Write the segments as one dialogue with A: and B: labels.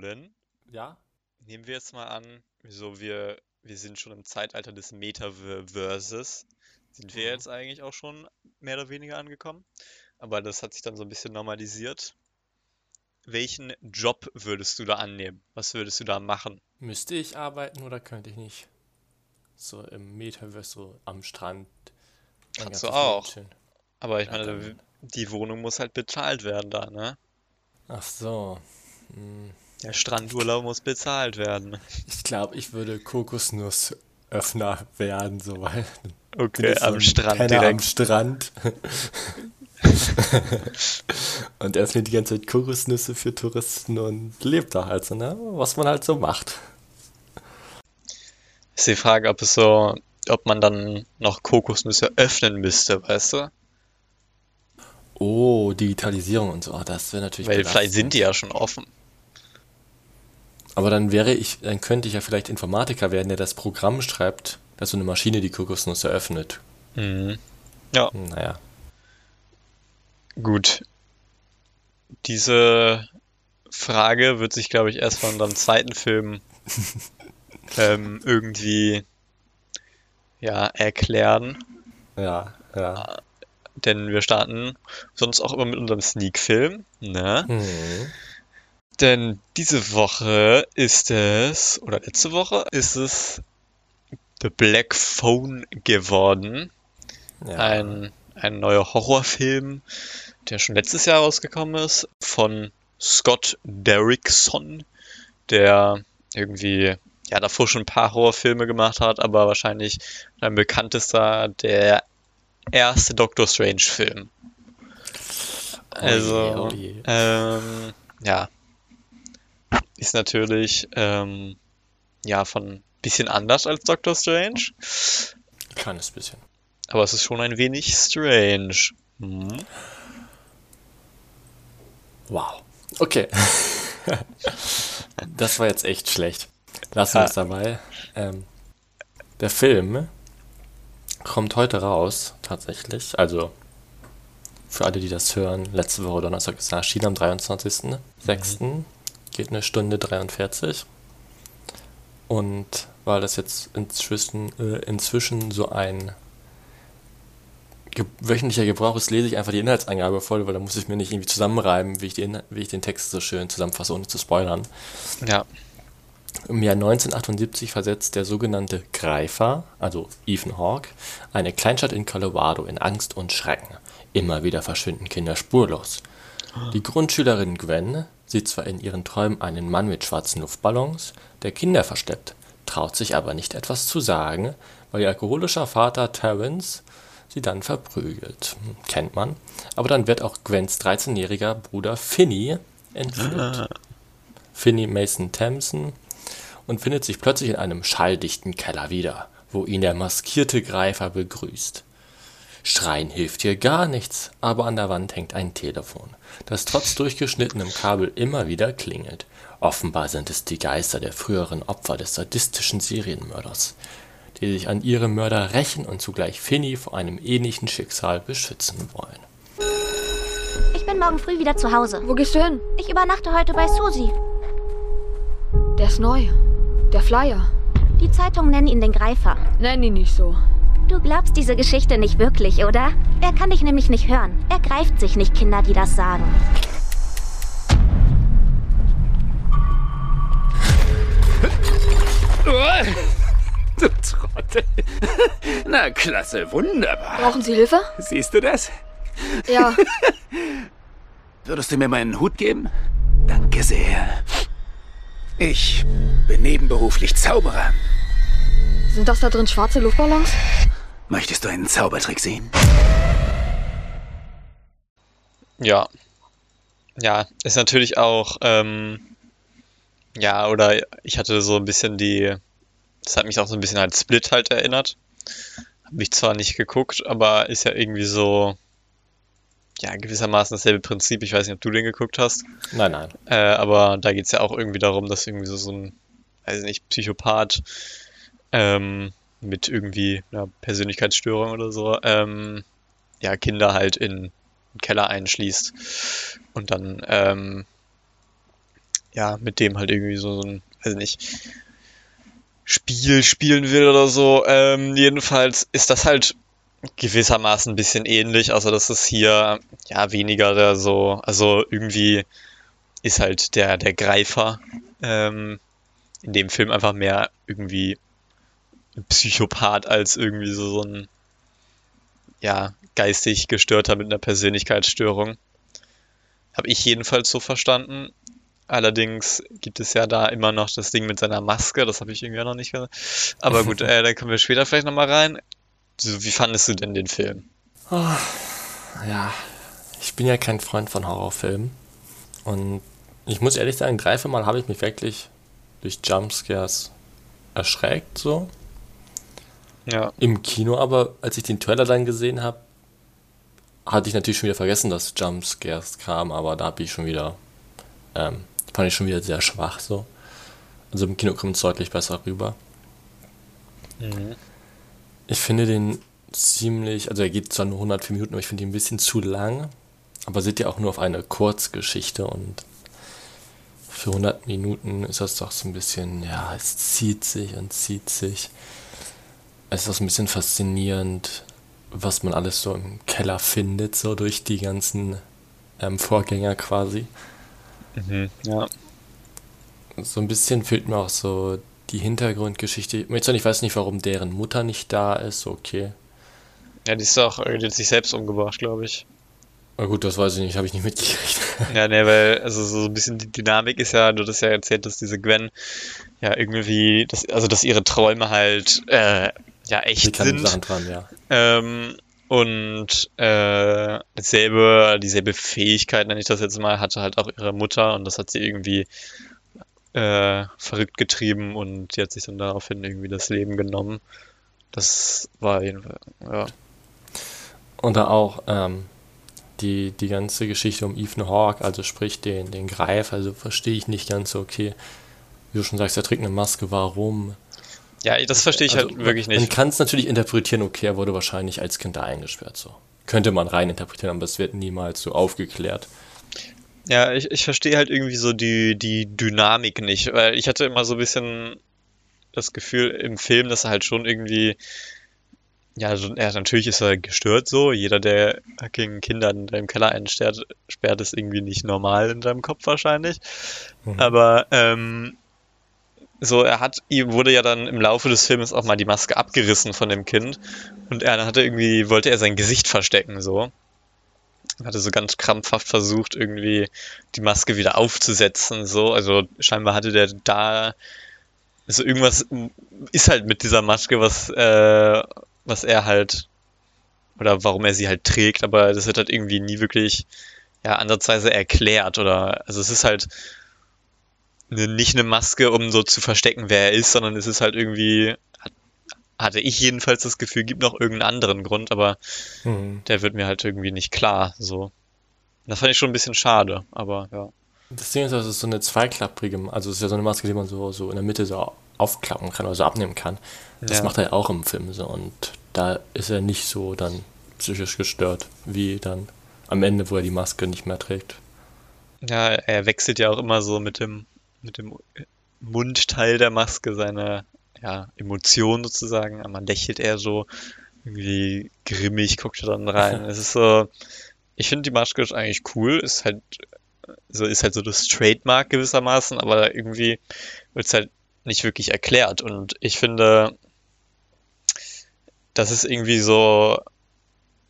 A: Nolan,
B: Ja?
A: nehmen wir jetzt mal an, so wir, wir sind schon im Zeitalter des Metaverses. Sind wir
B: Mhm.
A: jetzt eigentlich auch schon mehr oder weniger angekommen? Aber das hat sich dann so ein bisschen normalisiert. Welchen Job würdest du da annehmen? Was würdest du da machen?
B: Müsste ich arbeiten oder könnte ich nicht? So im Metaverse, so am Strand.
A: Kannst du auch.
B: chillen.
A: Aber ich
B: Ja,
A: meine, die Wohnung muss halt bezahlt werden da, ne?
B: Ach so. Hm.
A: Der Strandurlaub muss bezahlt werden.
B: Ich glaube, ich würde Kokosnussöffner werden, so weil bin
A: Okay,
B: so
A: am Strand
B: Penner am
A: direkt.
B: Strand. und öffnet die ganze Zeit Kokosnüsse für Touristen und lebt da halt so, ne? Was man halt so macht.
A: Ist die Frage, ob es so, ob man dann noch Kokosnüsse öffnen müsste, weißt du?
B: Oh, Digitalisierung und so. Das wäre natürlich
A: Weil vielleicht sind
B: belastend.
A: die ja schon offen.
B: Aber dann wäre ich, dann könnte ich ja vielleicht Informatiker werden, der das Programm schreibt, dass so eine Maschine die Kokosnuss eröffnet.
A: Mhm. Ja,
B: Naja.
A: gut. Diese Frage wird sich, glaube ich, erst von unserem zweiten Film ähm, irgendwie ja, erklären.
B: Ja, ja.
A: Denn wir starten sonst auch immer mit unserem Sneak-Film, ne?
B: Hm.
A: Denn diese Woche ist es, oder letzte Woche ist es The Black Phone geworden.
B: Ja.
A: Ein, ein neuer Horrorfilm, der schon letztes Jahr rausgekommen ist, von Scott Derrickson, der irgendwie, ja, davor schon ein paar Horrorfilme gemacht hat, aber wahrscheinlich ein bekanntester der erste Doctor Strange-Film. Also,
B: Oh je, oh je.
A: ähm, ja, ist natürlich, ähm, ja, von bisschen anders als Doctor Strange,
B: Kleines bisschen.
A: aber es ist schon ein wenig strange. Hm?
B: Wow. Okay. das war jetzt echt schlecht. Lassen wir es dabei. Ähm, der Film kommt heute raus, tatsächlich. Also für alle, die das hören, letzte Woche Donnerstag ist er erschienen am 23.06. Geht eine Stunde 43. Und weil das jetzt inzwischen, äh, inzwischen so ein ge wöchentlicher Gebrauch ist, lese ich einfach die Inhaltsangabe voll, weil da muss ich mir nicht irgendwie zusammenreiben, wie ich, die In wie ich den Text so schön zusammenfasse, ohne zu spoilern.
A: Ja,
B: Im Jahr 1978 versetzt der sogenannte Greifer, also Ethan Hawke, eine Kleinstadt in Colorado in Angst und Schrecken. Immer wieder verschwinden Kinder spurlos. Die Grundschülerin Gwen sieht zwar in ihren Träumen einen Mann mit schwarzen Luftballons, der Kinder versteckt, traut sich aber nicht etwas zu sagen, weil ihr alkoholischer Vater Terrence sie dann verprügelt. Kennt man. Aber dann wird auch Gwens 13-jähriger Bruder Finney entführt. Finney Mason Thompson und findet sich plötzlich in einem schalldichten Keller wieder, wo ihn der maskierte Greifer begrüßt. Schreien hilft hier gar nichts, aber an der Wand hängt ein Telefon, das trotz durchgeschnittenem Kabel immer wieder klingelt. Offenbar sind es die Geister der früheren Opfer des sadistischen Serienmörders, die sich an ihre Mörder rächen und zugleich Finny vor einem ähnlichen Schicksal beschützen wollen.
C: Ich bin morgen früh wieder zu Hause.
D: Wo gehst du hin?
C: Ich übernachte heute bei Susi.
D: Der ist neu. Der Flyer.
C: Die Zeitungen nennen ihn den Greifer.
D: Nenn ihn nicht so.
C: Du glaubst diese Geschichte nicht wirklich, oder? Er kann dich nämlich nicht hören. Er greift sich nicht Kinder, die das sagen.
E: Du Trottel. Na klasse, wunderbar.
D: Brauchen Sie Hilfe?
E: Siehst du das?
D: Ja.
E: Würdest du mir meinen Hut geben? Danke sehr. Ich bin nebenberuflich Zauberer.
D: Sind das da drin schwarze Luftballons?
E: Möchtest du einen Zaubertrick sehen?
A: ja. Ja, ist natürlich auch, ähm, ja, oder ich hatte so ein bisschen die, das hat mich auch so ein bisschen an Split halt erinnert. Hab mich zwar nicht geguckt, aber ist ja irgendwie so, ja, gewissermaßen dasselbe Prinzip. Ich weiß nicht, ob du den geguckt hast.
B: Nein, nein.
A: Äh, aber da geht es ja auch irgendwie darum, dass irgendwie so, so ein, weiß nicht, Psychopath ähm, mit irgendwie einer Persönlichkeitsstörung oder so, ähm, ja, Kinder halt in einen Keller einschließt und dann, ähm, ja, mit dem halt irgendwie so, so ein, weiß nicht, Spiel spielen will oder so. Ähm, jedenfalls ist das halt gewissermaßen ein bisschen ähnlich, außer dass es hier ja weniger der so, also irgendwie ist halt der, der Greifer ähm, in dem Film einfach mehr irgendwie Psychopath als irgendwie so, so ein ja, geistig gestörter mit einer Persönlichkeitsstörung. Habe ich jedenfalls so verstanden. Allerdings gibt es ja da immer noch das Ding mit seiner Maske, das habe ich irgendwie noch nicht gesagt. Aber gut, äh, da kommen wir später vielleicht nochmal rein. So, wie fandest du denn den Film?
B: Oh, ja, ich bin ja kein Freund von Horrorfilmen. Und ich muss ehrlich sagen, drei, vier Mal habe ich mich wirklich durch Jumpscares erschreckt, so.
A: Ja.
B: Im Kino aber, als ich den Trailer dann gesehen habe, hatte ich natürlich schon wieder vergessen, dass Jumpscares kamen, aber da habe ich schon wieder, ähm, fand ich schon wieder sehr schwach so. Also im Kino kommt es deutlich besser rüber.
A: Mhm.
B: Ich finde den ziemlich, also er geht zwar nur 104 Minuten, aber ich finde ihn ein bisschen zu lang. Aber seht ihr auch nur auf eine Kurzgeschichte und für 100 Minuten ist das doch so ein bisschen, ja, es zieht sich und zieht sich. Es ist ein bisschen faszinierend, was man alles so im Keller findet, so durch die ganzen ähm, Vorgänger quasi.
A: Mhm. Ja.
B: So ein bisschen fehlt mir auch so die Hintergrundgeschichte. Ich weiß nicht, warum deren Mutter nicht da ist, okay.
A: Ja, die ist doch, die hat sich selbst umgebracht, glaube ich.
B: Na gut, das weiß ich nicht, habe ich nicht mitgekriegt.
A: Ja, ne, weil, also so ein bisschen die Dynamik ist ja, du hast ja erzählt, dass diese Gwen ja irgendwie, dass, also dass ihre Träume halt äh, ja echt sind.
B: Sachen dran, ja.
A: Ähm, und äh, dasselbe, dieselbe Fähigkeit, nenne ich das jetzt mal, hatte halt auch ihre Mutter und das hat sie irgendwie äh, verrückt getrieben und die hat sich dann daraufhin irgendwie das Leben genommen. Das war jedenfalls, ja.
B: Oder auch ähm, die, die ganze Geschichte um Ethan Hawke, also sprich den, den Greif, also verstehe ich nicht ganz so, okay. Wie du schon sagst, er trägt eine Maske, warum?
A: Ja, das verstehe ich
B: Also,
A: halt wirklich
B: Man
A: nicht.
B: kann es natürlich interpretieren, okay, er wurde wahrscheinlich als Kind da eingesperrt, so. Könnte man rein interpretieren, aber es wird niemals so aufgeklärt.
A: Ja, ich, ich verstehe halt irgendwie so die, die Dynamik nicht, weil ich hatte immer so ein bisschen das Gefühl im Film, dass er halt schon irgendwie, ja, ja, natürlich ist er gestört so. Jeder, der fucking Kinder in deinem Keller einsperrt, sperrt, ist irgendwie nicht normal in deinem Kopf wahrscheinlich.
B: Mhm.
A: Aber ähm, so, er hat, ihm wurde ja dann im Laufe des Films auch mal die Maske abgerissen von dem Kind und er hatte irgendwie, wollte er sein Gesicht verstecken, so. Hatte so ganz krampfhaft versucht, irgendwie die Maske wieder aufzusetzen, so. Also scheinbar hatte der da, also irgendwas ist halt mit dieser Maske, was, äh, was er halt, oder warum er sie halt trägt, aber das wird halt irgendwie nie wirklich, ja, ansatzweise erklärt oder, also es ist halt, nicht eine Maske, um so zu verstecken, wer er ist, sondern es ist halt irgendwie, hat, hatte ich jedenfalls das Gefühl, gibt noch irgendeinen anderen Grund, aber
B: Mhm.
A: der wird mir halt irgendwie nicht klar, so. Das fand ich schon ein bisschen schade, aber ja.
B: Das Ding ist, das ist so eine zweiklapprige, also es ist ja so eine Maske, die man so, so in der Mitte so aufklappen kann oder so abnehmen kann. Das
A: Ja.
B: macht er ja auch im Film so und da ist er nicht so dann psychisch gestört, wie dann am Ende, wo er die Maske nicht mehr trägt.
A: Ja, er wechselt ja auch immer so mit dem, mit dem Mundteil der Maske seine, ja, Emotionen sozusagen. Einmal lächelt er so, irgendwie grimmig, guckt er dann rein. Es ist so, ich finde die Maske ist eigentlich cool, ist halt, so, ist halt so das Trademark gewissermaßen, aber irgendwie wird es halt nicht wirklich erklärt. Und ich finde, das ist irgendwie so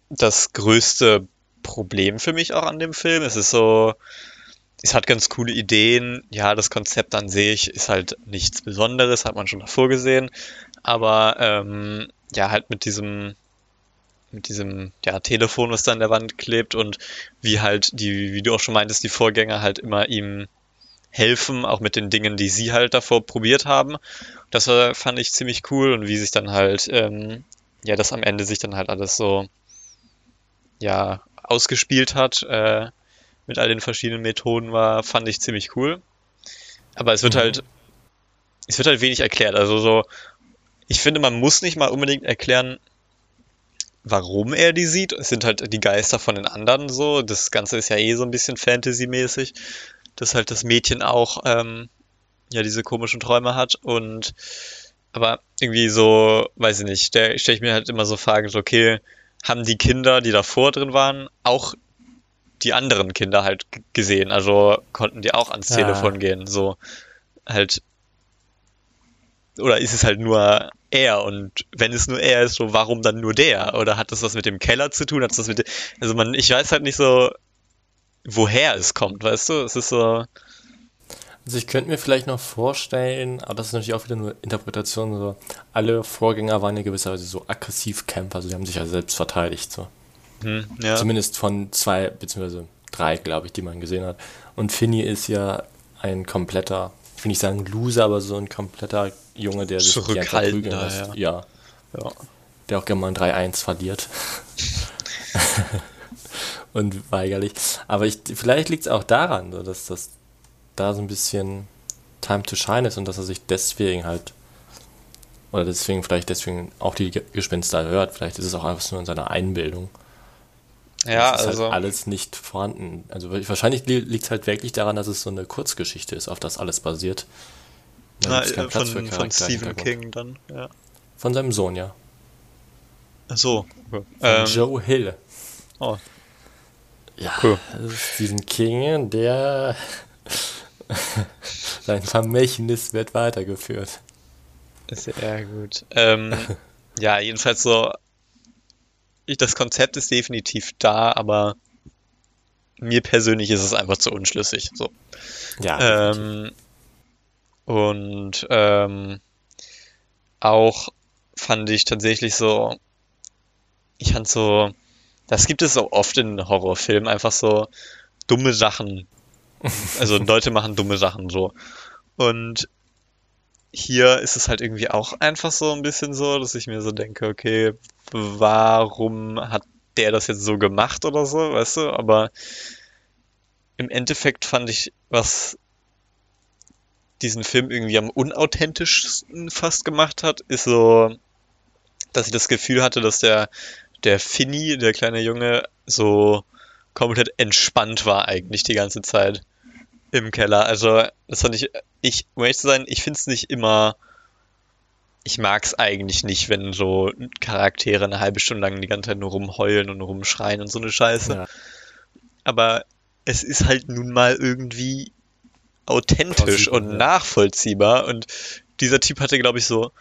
A: das größte Problem für mich auch an dem Film. Es ist so, es hat ganz coole Ideen. Ja, das Konzept an sich ist halt nichts Besonderes, hat man schon davor gesehen. Aber ähm, ja, halt mit diesem, mit diesem ja, Telefon, was da an der Wand klebt und wie halt die, wie du auch schon meintest, die Vorgänger halt immer ihm helfen, auch mit den Dingen, die sie halt davor probiert haben. Das war, fand ich ziemlich cool und wie sich dann halt, ähm, ja, das am Ende sich dann halt alles so, ja, ausgespielt hat, äh, mit all den verschiedenen Methoden war, fand ich ziemlich cool. Aber es wird
B: Mhm.
A: halt, es wird halt wenig erklärt. Also so, ich finde, man muss nicht mal unbedingt erklären, warum er die sieht. Es sind halt die Geister von den anderen so. Das Ganze ist ja eh so ein bisschen Fantasy-mäßig. dass halt das Mädchen auch ähm, ja diese komischen Träume hat und aber irgendwie so, weiß ich nicht, da stelle ich mir halt immer so Fragen, so, okay, haben die Kinder, die davor drin waren, auch die anderen Kinder halt gesehen? Also konnten die auch ans
B: Ja.
A: Telefon gehen? So halt. Oder ist es halt nur er? Und wenn es nur er ist, so warum dann nur der? Oder hat das was mit dem Keller zu tun? Hat das was mit also man, ich weiß halt nicht so, woher es kommt, weißt du? Es ist so,
B: Also ich könnte mir vielleicht noch vorstellen, aber das ist natürlich auch wieder nur Interpretation, so alle Vorgänger waren ja gewisserweise so aggressiv Camper, also die haben sich ja selbst verteidigt, so.
A: Hm, ja.
B: Zumindest von zwei, beziehungsweise drei, glaube ich, die man gesehen hat. Und Finny ist ja ein kompletter, ich will nicht sagen Loser, aber so ein kompletter Junge, der sich
A: Zurückhaltender,
B: lässt. Ja.
A: ja.
B: Der auch gerne mal ein 3-1 verliert. Und weigerlich. Aber ich, vielleicht liegt es auch daran, dass das da so ein bisschen Time to Shine ist und dass er sich deswegen halt, oder deswegen, vielleicht deswegen auch die Ge- Gespenster hört. Vielleicht ist es auch einfach nur in seiner Einbildung.
A: Ja,
B: Es ist
A: also.
B: halt alles nicht vorhanden. Also wahrscheinlich liegt es halt wirklich daran, dass es so eine Kurzgeschichte ist, auf das alles basiert. Da
A: Na, äh,
B: Platz für
A: von, von Stephen. King dann, ja.
B: Von seinem Sohn, ja.
A: Ach so.
B: Von
A: Ähm,
B: Joe Hill.
A: oh,
B: Ja,
A: Cool.
B: das ist Stephen King, der sein Vermächtnis wird weitergeführt.
A: sehr gut. Ähm, ja, jedenfalls so. Ich, das Konzept ist definitiv da, aber mir persönlich ist es einfach zu unschlüssig. So.
B: Ja,
A: Ähm, und ähm, auch fand ich tatsächlich so, ich fand so, das gibt es so oft in Horrorfilmen, einfach so dumme Sachen. Also Leute machen dumme Sachen so. Und hier ist es halt irgendwie auch einfach so ein bisschen so, dass ich mir so denke, okay, warum hat der das jetzt so gemacht oder so, weißt du? Aber im Endeffekt fand ich, was diesen Film irgendwie am unauthentischsten fast gemacht hat, ist so, dass ich das Gefühl hatte, dass der, der Finny, der kleine Junge, so komplett entspannt war eigentlich die ganze Zeit im Keller. Also, das fand ich, ich, um ehrlich zu sein, ich find's nicht immer, ich mag's eigentlich nicht, wenn so Charaktere eine halbe Stunde lang die ganze Zeit nur rumheulen und rumschreien und so eine Scheiße.
B: Ja.
A: Aber es ist halt nun mal irgendwie authentisch und
B: ja.
A: nachvollziehbar. Und dieser Typ hatte, glaube ich, so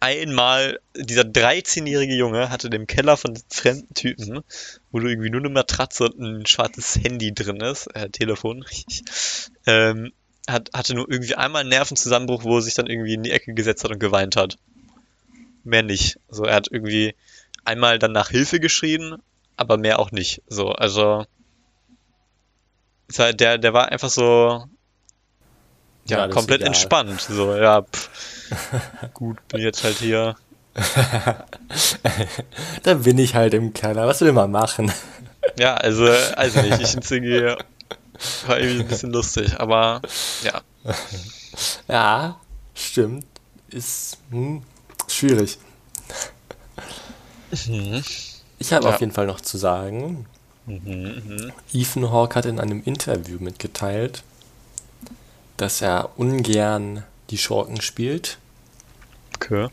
A: einmal, dieser 13-jährige Junge hatte dem Keller von fremden Typen, wo du irgendwie nur eine Matratze und ein schwarzes Handy drin ist, äh, Telefon, ähm, hat, hatte nur irgendwie einmal einen Nervenzusammenbruch, wo er sich dann irgendwie in die Ecke gesetzt hat und geweint hat. Mehr nicht. So, er hat irgendwie einmal dann nach Hilfe geschrien, aber mehr auch nicht. So, also es war- der, der war einfach so ja,
B: Ja,
A: komplett entspannt. So, ja, pff, gut, bin jetzt halt hier.
B: Da bin ich halt im Keller. Was will man machen?
A: Ja, also, also nicht. Ich find's irgendwie, war irgendwie ein bisschen lustig, aber ja.
B: Ja, stimmt. Ist hm, schwierig. Ich habe
A: Ja.
B: auf jeden Fall noch zu sagen,
A: Mhm,
B: Ethan Hawke hat in einem Interview mitgeteilt, dass er ungern die Schurken spielt.
A: Okay.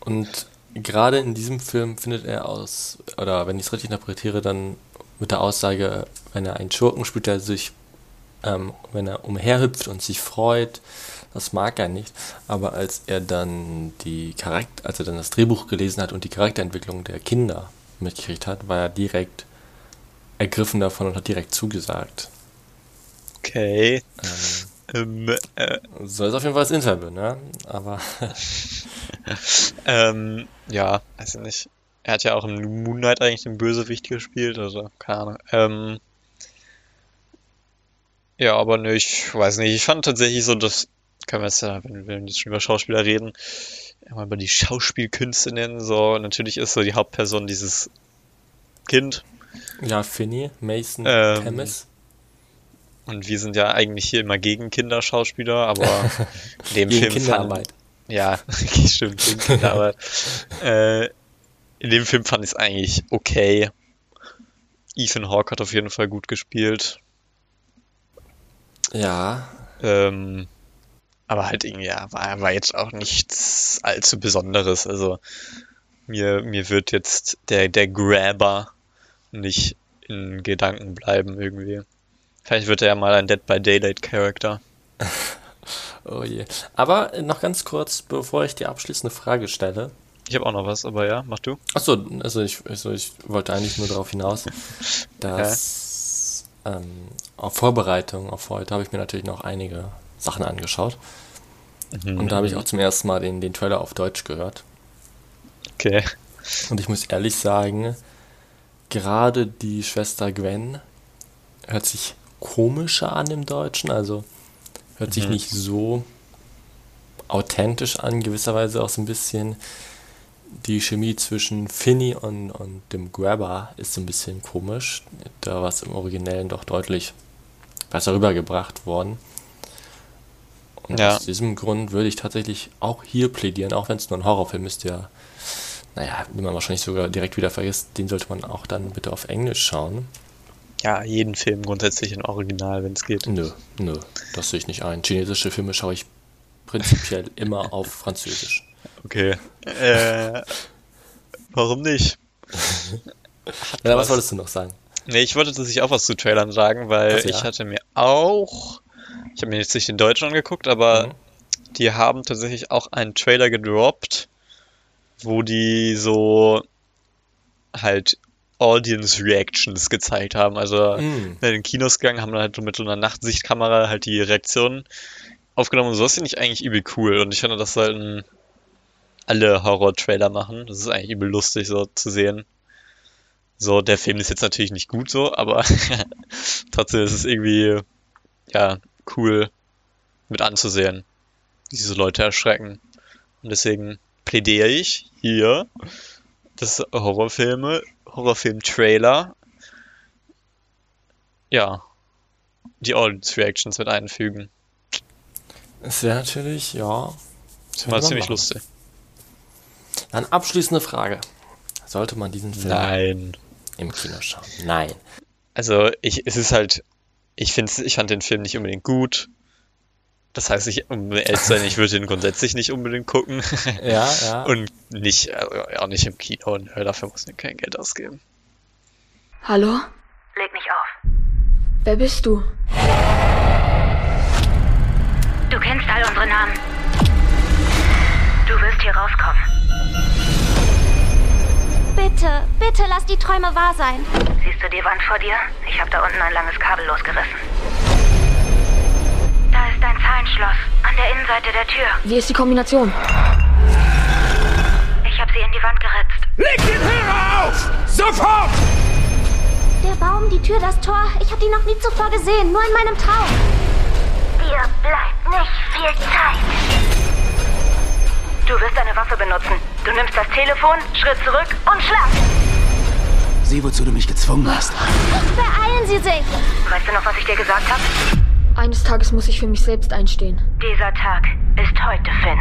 B: Und gerade in diesem Film findet er aus, oder wenn ich es richtig interpretiere, dann mit der Aussage, wenn er einen Schurken spielt, der sich, ähm, wenn er umherhüpft und sich freut, das mag er nicht. Aber als er dann die Charakter, als er dann das Drehbuch gelesen hat und die Charakterentwicklung der Kinder mitgekriegt hat, war er direkt ergriffen davon und hat direkt zugesagt.
A: Okay.
B: Ähm,
A: Ähm, äh,
B: so ist auf jeden Fall das Interview, ne? Aber
A: ähm, ja, weiß ich nicht. Er hat ja auch im Moon Knight eigentlich den Bösewicht gespielt, also keine Ahnung. Ähm, ja, aber ne, ich weiß nicht. Ich fand tatsächlich so, das können wir jetzt ja, wenn wir jetzt schon über Schauspieler reden, mal über die Schauspielkünste nennen. So, natürlich ist so die Hauptperson dieses Kind.
B: ja, Finney, Mason,
A: Ähm,
B: Themis.
A: Und wir sind ja eigentlich hier immer gegen Kinderschauspieler, aber in dem
B: Gegen
A: Film
B: Kinderarbeit.
A: fand, ja, stimmt, gegen Kinderarbeit. äh, in dem Film fand ich es eigentlich okay. Ethan Hawke hat auf jeden Fall gut gespielt.
B: Ja,
A: Ähm, aber halt irgendwie, ja, war, war jetzt auch nichts allzu Besonderes. Also mir, mir wird jetzt der, der Grabber nicht in Gedanken bleiben irgendwie. Vielleicht wird er ja mal ein Dead by Daylight Charakter.
B: oh je. Aber noch ganz kurz, bevor ich die abschließende Frage stelle.
A: Ich habe auch noch was, aber ja, mach du.
B: Achso, also ich, also ich wollte eigentlich nur darauf hinaus, dass ähm, auf Vorbereitung auf heute habe ich mir natürlich noch einige Sachen angeschaut. Und da habe ich auch zum ersten Mal den, den Trailer auf Deutsch gehört.
A: Okay.
B: Und ich muss ehrlich sagen, gerade die Schwester Gwen hört sich komischer an im Deutschen, also hört sich nicht so authentisch an, gewisserweise auch so ein bisschen die Chemie zwischen Finny und, und dem Grabber ist ein bisschen komisch. Da war es im Originellen doch deutlich besser rübergebracht worden. Und
A: Ja.
B: aus diesem Grund würde ich tatsächlich auch hier plädieren, auch wenn es nur ein Horrorfilm ist, der, naja, den man wahrscheinlich sogar direkt wieder vergisst, den sollte man auch dann bitte auf Englisch schauen.
A: Ja, jeden Film grundsätzlich in Original, wenn es geht.
B: Nö, nö, das sehe ich nicht ein. Chinesische Filme schaue ich prinzipiell immer auf Französisch.
A: Okay. Äh, warum nicht?
B: Ja, was
A: was.
B: wolltest du noch sagen?
A: Nee, ich wollte tatsächlich auch was zu Trailern sagen, weil
B: ja.
A: ich hatte mir auch, ich habe mir jetzt nicht den Deutschen angeguckt, aber
B: Mhm.
A: die haben tatsächlich auch einen Trailer gedroppt, wo die so halt Audience Reactions gezeigt haben. Also
B: Mhm.
A: in den Kinos gegangen, haben dann halt so mit so einer Nachtsichtkamera halt die Reaktionen aufgenommen und sowas finde ich eigentlich übel cool und ich finde, das sollten alle Horror-Trailer machen. Das ist eigentlich übel lustig so zu sehen. So, der Film ist jetzt natürlich nicht gut so, aber trotzdem ist es irgendwie, ja, cool mit anzusehen, wie diese Leute erschrecken. Und deswegen plädiere ich hier, dass Horrorfilme, Horrorfilm-Trailer, ja, die Audience-Reactions mit einfügen.
B: Das wäre natürlich, ja.
A: Das war ziemlich
B: machen.
A: lustig.
B: Dann abschließende Frage. Sollte man diesen Film
A: Nein.
B: im Kino schauen? Nein.
A: Also, ich, es ist halt, ich finde, ich fand den Film nicht unbedingt gut. Das heißt, ich, um ehrlich zu sein, ich würde ihn grundsätzlich nicht unbedingt gucken.
B: Ja, ja.
A: Und nicht, also auch nicht im Kino. Nö, dafür muss man kein Geld ausgeben.
D: Hallo?
C: Leg nicht auf.
D: Wer bist du?
C: Du kennst all unsere Namen. Du wirst hier rauskommen. Bitte, bitte lass die Träume wahr sein. Siehst du die Wand vor dir? Ich habe da unten ein langes Kabel losgerissen. Da ist ein Zahlenschloss an der Innenseite der Tür.
D: Wie ist die Kombination?
C: Ich habe sie in die Wand geritzt.
E: Leg den Hörer auf! Sofort!
C: Der Baum, die Tür, das Tor. Ich habe die noch nie zuvor gesehen, nur in meinem Traum. Dir bleibt nicht viel Zeit. Du wirst eine Waffe benutzen. Du nimmst das Telefon, Schritt zurück und schlag.
E: Sieh, wozu du mich gezwungen hast.
C: Beeilen Sie sich. Weißt du noch, was ich dir gesagt habe?
D: Eines Tages muss ich für mich selbst einstehen.
C: Dieser Tag ist heute, Finn.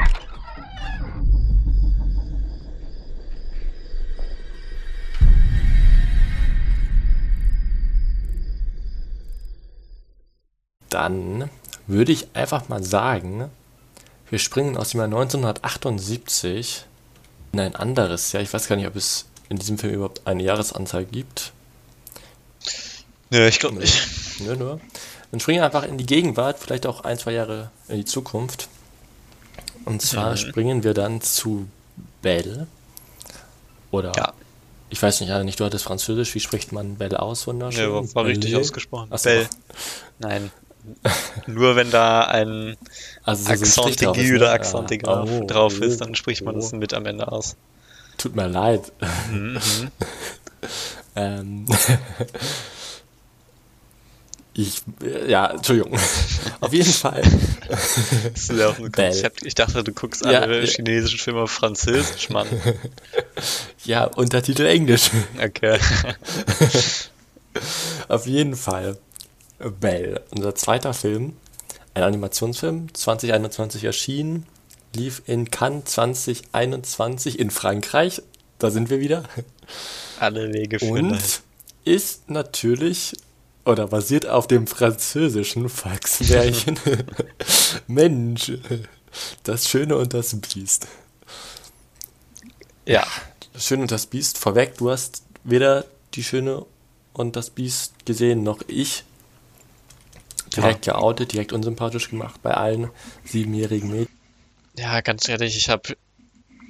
B: Dann würde ich einfach mal sagen, wir springen aus dem Jahr 1978 in ein anderes Jahr. Ich weiß gar nicht, ob es in diesem Film überhaupt eine Jahresanzahl gibt.
A: Nö, ich glaube nicht.
B: Nö, nö. Dann springen wir einfach in die Gegenwart, vielleicht auch ein, zwei Jahre in die Zukunft. Und zwar
A: Mhm.
B: springen wir dann zu Belle. Oder,
A: Ja.
B: ich weiß nicht, nicht, du hattest Französisch, wie spricht man Belle aus? Wunderschön.
A: Ja, war, war richtig
B: Belle?
A: ausgesprochen.
B: Ach so.
A: Bell. Nein. Nur wenn da ein
B: Also so
A: Accent
B: drauf
A: aigu
B: ne?
A: oder
B: Ja.
A: Accent aigu
B: Oh,
A: drauf
B: oh,
A: ist, dann spricht man das
B: oh.
A: mit am Ende aus.
B: Tut mir leid.
A: Mhm.
B: ähm, ich, ja, Entschuldigung. Auf jeden Fall.
A: Das
B: Bell.
A: Konzept. Ich dachte, du guckst
B: Ja,
A: alle
B: ja.
A: chinesischen Filme auf Französisch, Mann.
B: Ja, Untertitel Englisch.
A: Okay.
B: Auf jeden Fall. Belle, unser zweiter Film, ein Animationsfilm, 2021 erschienen, lief in Cannes 2021 in Frankreich, da sind wir wieder,
A: Alle Wege führen
B: und ist natürlich oder basiert auf dem französischen Volksmärchen Mensch, das Schöne und das Biest.
A: Ja,
B: Das Schöne und das Biest, vorweg, du hast weder die Schöne und das Biest gesehen, noch ich. Direkt geoutet, direkt unsympathisch gemacht bei allen siebenjährigen Mädchen.
A: ja, ganz ehrlich, ich habe,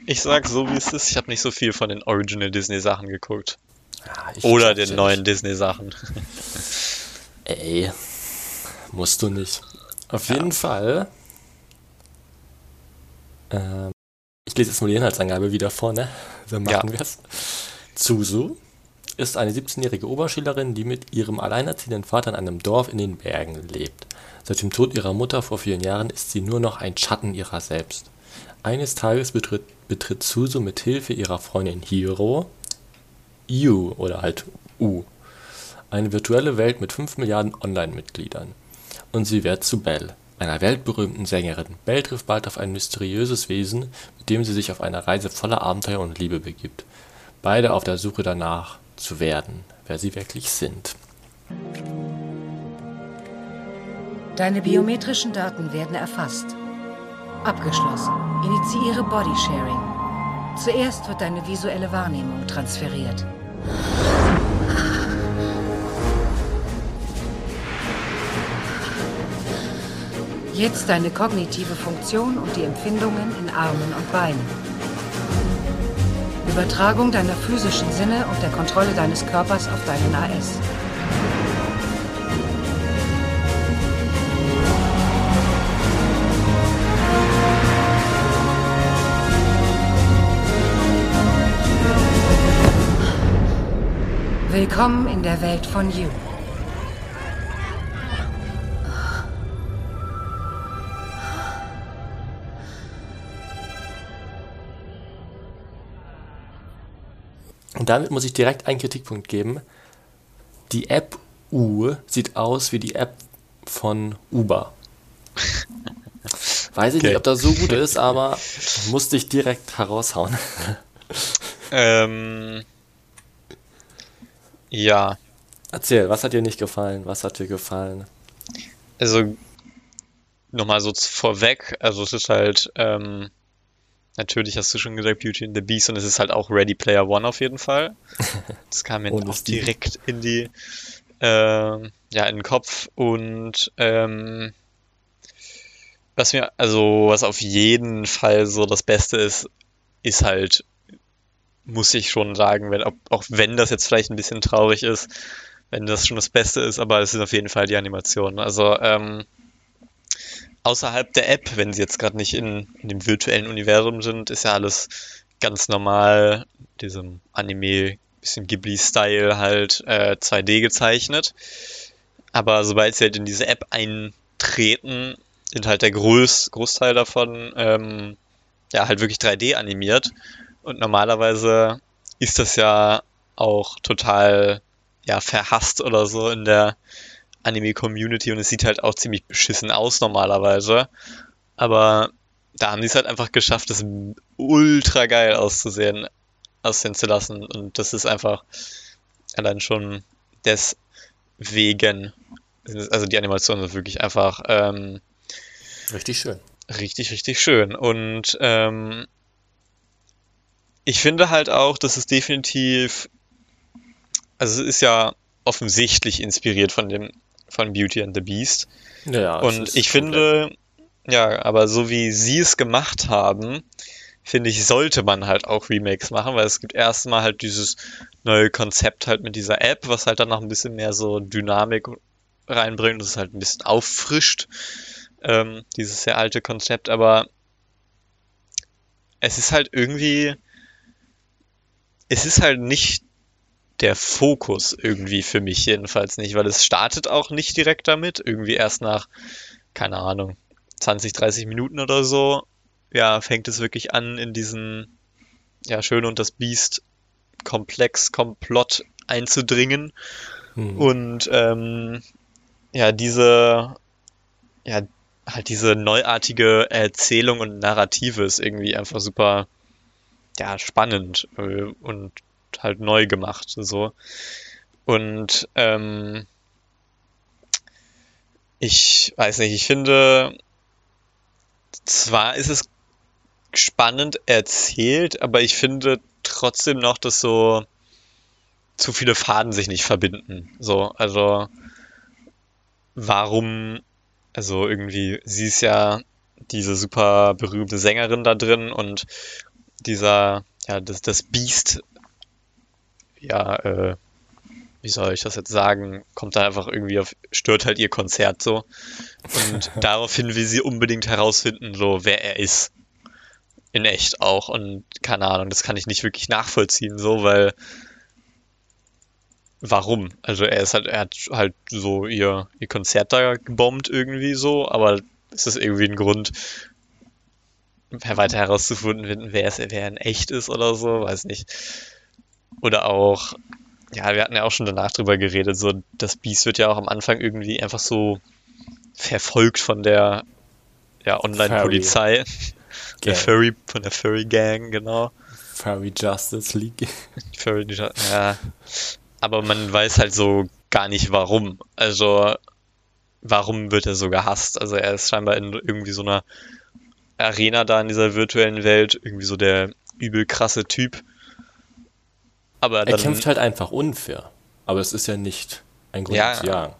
A: ich sag so wie es ist, ich habe nicht so viel von den Original Disney Sachen geguckt.
B: Ja, ich
A: Oder den
B: ja
A: neuen Disney Sachen.
B: Ey, musst du nicht. Auf jeden Fall. Ähm, ich lese jetzt mal die Inhaltsangabe wieder vor, ne? Dann machen
A: Ja.
B: wir's. Zuzu ist eine 17-jährige Oberschülerin, die mit ihrem alleinerziehenden Vater in einem Dorf in den Bergen lebt. Seit dem Tod ihrer Mutter vor vielen Jahren ist sie nur noch ein Schatten ihrer selbst. Eines Tages betritt, betritt Suzu mit Hilfe ihrer Freundin Hiro, Yu oder halt U, eine virtuelle Welt mit 5 Milliarden Online-Mitgliedern. Und sie wird zu Belle, einer weltberühmten Sängerin. Belle trifft bald auf ein mysteriöses Wesen, mit dem sie sich auf eine Reise voller Abenteuer und Liebe begibt. Beide auf der Suche danach zu werden, wer sie wirklich sind.
F: Deine biometrischen Daten werden erfasst. Abgeschlossen. Initiiere Bodysharing. Zuerst wird deine visuelle Wahrnehmung transferiert. Jetzt deine kognitive Funktion und die Empfindungen in Armen und Beinen. Übertragung deiner physischen Sinne und der Kontrolle deines Körpers auf deinen AS. Willkommen in der Welt von You.
B: Und damit muss ich direkt einen Kritikpunkt geben. Die App U sieht aus wie die App von Uber. Weiß ich
A: Okay.
B: nicht, ob das so gut ist, aber musste ich direkt heraushauen.
A: ähm, ja,
B: Erzähl, was hat dir nicht gefallen? Was hat dir gefallen?
A: also nochmal so vorweg, also es ist halt, ähm, natürlich hast du schon gesagt, Beauty and the Beast und es ist halt auch Ready Player One auf jeden Fall. Das kam mir auch direkt in die, ähm, ja, in den Kopf und ähm, was mir, also was auf jeden Fall so das Beste ist, ist halt, muss ich schon sagen, wenn, auch, auch wenn das jetzt vielleicht ein bisschen traurig ist, wenn das schon das Beste ist, aber es sind auf jeden Fall die Animationen. Also ähm, außerhalb der App, wenn sie jetzt gerade nicht in, in dem virtuellen Universum sind, ist ja alles ganz normal, diesem Anime, bisschen Ghibli-Style halt äh, 2D gezeichnet. Aber sobald sie halt in diese App eintreten, sind halt der Groß, Großteil davon ähm, ja halt wirklich 3D animiert. Und normalerweise ist das ja auch total ja verhasst oder so in der Anime-Community und es sieht halt auch ziemlich beschissen aus normalerweise. Aber da haben sie es halt einfach geschafft, das ultra geil auszusehen, aussehen zu lassen. Und das ist einfach allein schon deswegen. Also die Animation ist wirklich einfach ähm,
B: Richtig schön.
A: richtig, richtig schön. Und ähm, ich finde halt auch, dass es definitiv, also es ist ja offensichtlich inspiriert von dem, von Beauty and the Beast.
B: Ja,
A: Und ich
B: komplett-
A: finde, ja, aber so wie sie es gemacht haben, finde ich, sollte man halt auch Remakes machen, weil es gibt erstmal halt dieses neue Konzept halt mit dieser App, was halt dann noch ein bisschen mehr so Dynamik reinbringt und es halt ein bisschen auffrischt, ähm, dieses sehr alte Konzept, aber es ist halt irgendwie, es ist halt nicht der Fokus irgendwie für mich jedenfalls nicht, weil es startet auch nicht direkt damit, irgendwie erst nach, keine Ahnung, 20, 30 Minuten oder so, ja, fängt es wirklich an in diesen, ja, Schön und das Biest Komplex, Komplott einzudringen
B: Hm.
A: und ähm, ja, diese, ja, halt diese neuartige Erzählung und Narrative ist irgendwie einfach super, ja, spannend äh, und halt neu gemacht, so. Und ähm, Ich weiß nicht, ich finde, zwar ist es spannend erzählt, aber ich finde trotzdem noch, dass so zu viele Faden sich nicht verbinden. So, also warum, also irgendwie, sie ist ja diese super berühmte Sängerin da drin und dieser, ja, das, das Biest, ja, äh, wie soll ich das jetzt sagen, kommt da einfach irgendwie auf, stört halt ihr Konzert so. Und daraufhin will sie unbedingt herausfinden, so, wer er ist. In echt auch. Und keine Ahnung, das kann ich nicht wirklich nachvollziehen, so, weil warum? Also er ist halt, er hat halt so ihr, ihr Konzert da gebombt irgendwie so, aber ist das irgendwie ein Grund, weiter herauszufinden, wer es, wer in echt ist oder so, weiß nicht. Oder auch, ja, wir hatten ja auch schon danach drüber geredet, so das Biest wird ja auch am Anfang irgendwie einfach so verfolgt von der ja, Online-Polizei. Der Furry, von der Furry Gang, genau.
B: Furry Justice League.
A: Furry, ja. Aber man weiß halt so gar nicht warum. Also, warum wird er so gehasst? Also, er ist scheinbar in irgendwie so einer Arena da in dieser virtuellen Welt, irgendwie so der übel krasse Typ.
B: Aber er kämpft halt einfach unfair. Aber es ist ja nicht ein Grund
A: ja,
B: zu jagen.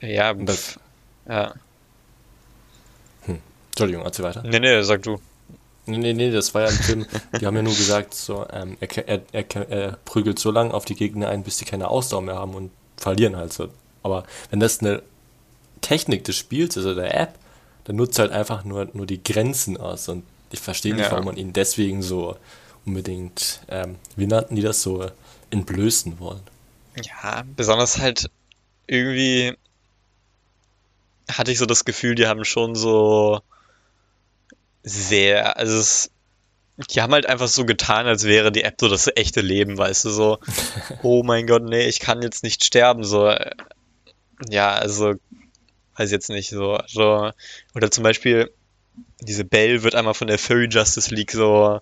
A: Ja, das, ja.
B: Hm. Entschuldigung, erzähl weiter.
A: Nee, nee, sag du.
B: Nee, nee, nee, das war ja ein Film, die haben ja nur gesagt, so, ähm, er, er, er, er, prügelt so lange auf die Gegner ein, bis die keine Ausdauer mehr haben und verlieren halt so. Aber wenn das eine Technik des Spiels ist oder der App, dann nutzt halt einfach nur, nur die Grenzen aus und ich verstehe nicht, ja. warum man ihn deswegen so unbedingt, ähm, wie nannten die das so, entblößen wollen.
A: Ja, besonders halt irgendwie hatte ich so das Gefühl, die haben schon so sehr, also es, die haben halt einfach so getan, als wäre die App so das echte Leben, weißt du, so, oh mein Gott, nee, ich kann jetzt nicht sterben, so, ja, also, weiß jetzt nicht, so, also, oder zum Beispiel, diese Belle wird einmal von der Furry Justice League so,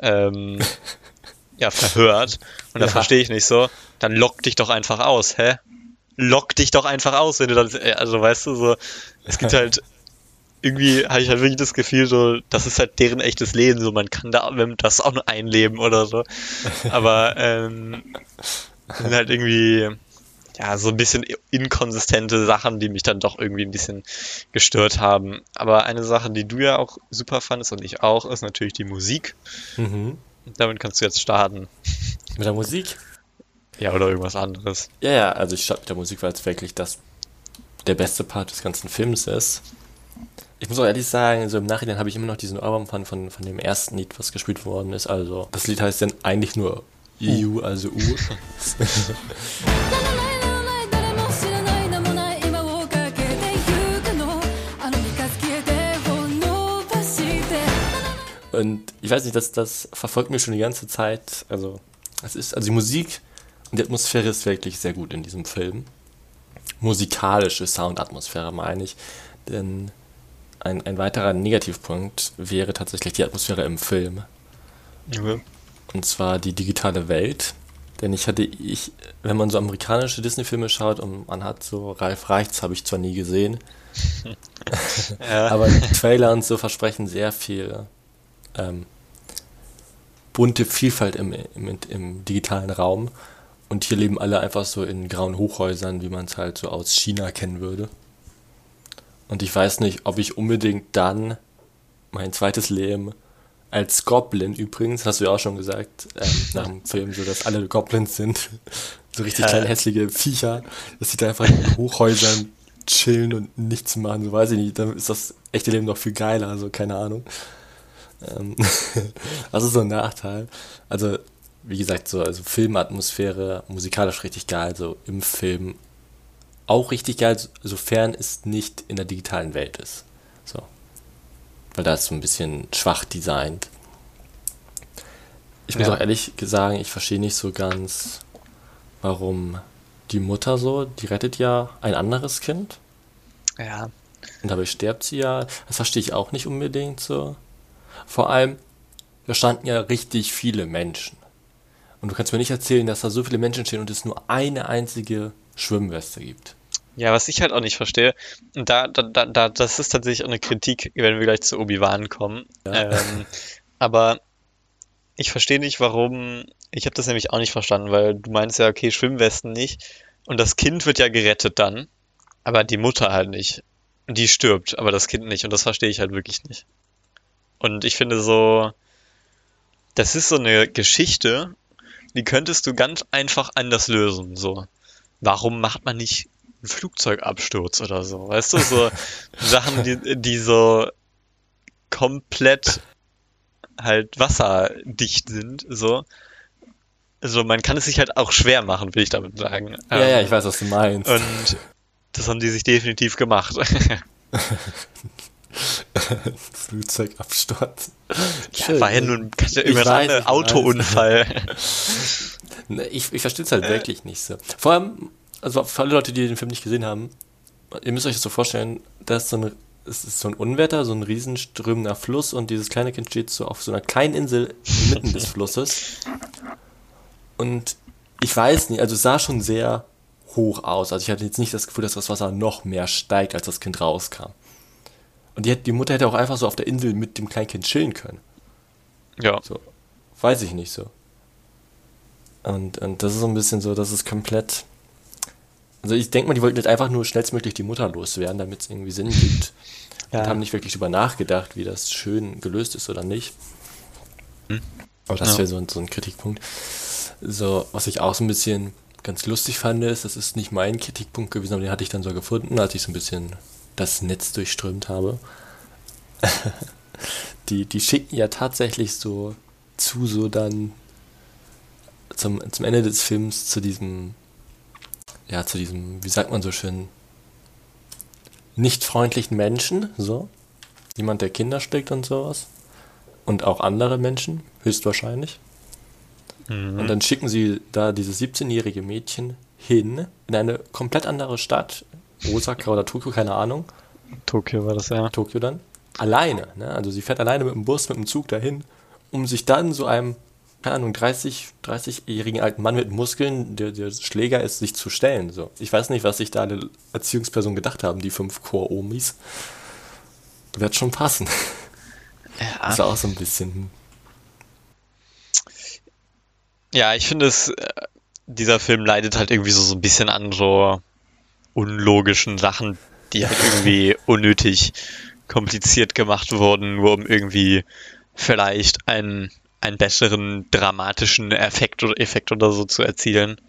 A: ähm, ja, verhört, und ja. verstehe ich nicht so, dann lock dich doch einfach aus, hä? Lock dich doch einfach aus, wenn du dann, also weißt du, so, es gibt halt irgendwie habe ich halt wirklich das Gefühl, so, das ist halt deren echtes Leben, so man kann da das auch nur einleben oder so. Aber ähm, sind halt irgendwie ja so ein bisschen inkonsistente Sachen, die mich dann doch irgendwie ein bisschen gestört haben. Aber eine Sache, die du ja auch super fandest und ich auch, ist natürlich die Musik. Mhm. Damit kannst du jetzt starten.
B: Mit der Musik?
A: Ja, oder irgendwas anderes.
B: Ja, ja, also ich starte mit der Musik, weil es wirklich das der beste Part des ganzen Films ist. Ich muss auch ehrlich sagen, so im Nachhinein habe ich immer noch diesen Album von, von, von dem ersten Lied, was gespielt worden ist. Also, das Lied heißt dann eigentlich nur EU, also U. Und ich weiß nicht, das, das verfolgt mich schon die ganze Zeit. Also, es ist, also die Musik und die Atmosphäre ist wirklich sehr gut in diesem Film. Musikalische Soundatmosphäre meine ich. Denn ein, ein weiterer Negativpunkt wäre tatsächlich die Atmosphäre im Film. Okay. Und zwar die digitale Welt. Denn ich hatte, ich, wenn man so amerikanische Disney-Filme schaut und man hat so Ralf Reichts, habe ich zwar nie gesehen, ja. aber Trailer und so versprechen sehr viel ähm, bunte Vielfalt im, im, im digitalen Raum. Und hier leben alle einfach so in grauen Hochhäusern, wie man es halt so aus China kennen würde. Und ich weiß nicht, ob ich unbedingt dann mein zweites Leben als Goblin übrigens, hast du ja auch schon gesagt, ähm, nach dem Film, so dass alle Goblins sind. So richtig kleine hässliche Viecher, dass sie da einfach in Hochhäusern chillen und nichts machen, so weiß ich nicht. Dann ist das echte Leben noch viel geiler, also keine Ahnung. Ähm, das ist so ein Nachteil. Also, wie gesagt, so, also Filmatmosphäre, musikalisch richtig geil, so im Film auch richtig geil, sofern es nicht in der digitalen Welt ist. So. Weil da ist so ein bisschen schwach designt. Ich muss ja. auch ehrlich sagen, ich verstehe nicht so ganz, warum die Mutter so, die rettet ja ein anderes Kind.
A: Ja.
B: Und dabei stirbt sie ja. Das verstehe ich auch nicht unbedingt so. Vor allem, da standen ja richtig viele Menschen. Und du kannst mir nicht erzählen, dass da so viele Menschen stehen und es nur eine einzige Schwimmweste gibt.
A: Ja, was ich halt auch nicht verstehe, und da, da, da, da das ist tatsächlich auch eine Kritik, wenn wir gleich zu Obi-Wan kommen.
B: Ja.
A: Ähm, aber ich verstehe nicht, warum. Ich habe das nämlich auch nicht verstanden, weil du meinst ja, okay, Schwimmwesten nicht. Und das Kind wird ja gerettet dann, aber die Mutter halt nicht. Und die stirbt, aber das Kind nicht. Und das verstehe ich halt wirklich nicht. Und ich finde so, das ist so eine Geschichte, die könntest du ganz einfach anders lösen. So, warum macht man nicht einen Flugzeugabsturz oder so? Weißt du, so Sachen, die, die so komplett halt wasserdicht sind, so. Also man kann es sich halt auch schwer machen, will ich damit sagen.
B: Ja, ja,
A: Ähm,
B: ich weiß, was du meinst.
A: Und das haben die sich definitiv gemacht.
B: Flugzeugabsturz.
A: Ja, war ja nun ja anderes,
B: ich
A: Autounfall.
B: Ne, Ich, ich verstehe es halt wirklich nicht so. Vor allem, also für alle Leute, die den Film nicht gesehen haben, ihr müsst euch das so vorstellen, da ist so ein, es ist so ein Unwetter, so ein riesenströmender Fluss und dieses kleine Kind steht so auf so einer kleinen Insel inmitten des Flusses. Und ich weiß nicht, also es sah schon sehr hoch aus. Also ich hatte jetzt nicht das Gefühl, dass das Wasser noch mehr steigt, als das Kind rauskam. Und die, hätte- die Mutter hätte auch einfach so auf der Insel mit dem Kleinkind chillen können.
A: Ja.
B: So, weiß ich nicht so. Und, und das ist so ein bisschen so, das ist komplett. Also ich denke mal, die wollten jetzt einfach nur schnellstmöglich die Mutter loswerden, damit es irgendwie Sinn gibt.
A: Ja.
B: Und haben nicht wirklich drüber nachgedacht, wie das schön gelöst ist oder nicht. Aber das
A: Ja.
B: wäre so, ein- so ein Kritikpunkt. So, was ich auch so ein bisschen ganz lustig fand, ist, das ist nicht mein Kritikpunkt gewesen, aber den hatte ich dann so gefunden, als ich so ein bisschen das Netz durchströmt habe. die, die schicken ja tatsächlich so zu so dann zum, zum Ende des Films zu diesem, ja, zu diesem, wie sagt man so schön, nicht freundlichen Menschen, so. Jemand, der Kinder steckt und sowas. Und auch andere Menschen, höchstwahrscheinlich. Und dann schicken sie da dieses 17-jährige Mädchen hin in eine komplett andere Stadt, Osaka oder Tokio, keine Ahnung,
A: Tokio war das ja.
B: Tokio dann, alleine. Ne? Also sie fährt alleine mit dem Bus, mit dem Zug dahin, um sich dann so einem, keine Ahnung, 30, 30-jährigen alten Mann mit Muskeln, der, der Schläger ist, sich zu stellen. So. Ich weiß nicht, was sich da alle Erziehungspersonen gedacht haben, die fünf Chor-Omis. Wird schon passen. Das war auch so ein bisschen.
A: Ja, ich finde es, äh, dieser Film leidet halt irgendwie so, so ein bisschen an so unlogischen Sachen, die halt irgendwie unnötig kompliziert gemacht wurden, nur um irgendwie vielleicht einen, einen besseren dramatischen Effekt oder, Effekt oder so zu erzielen.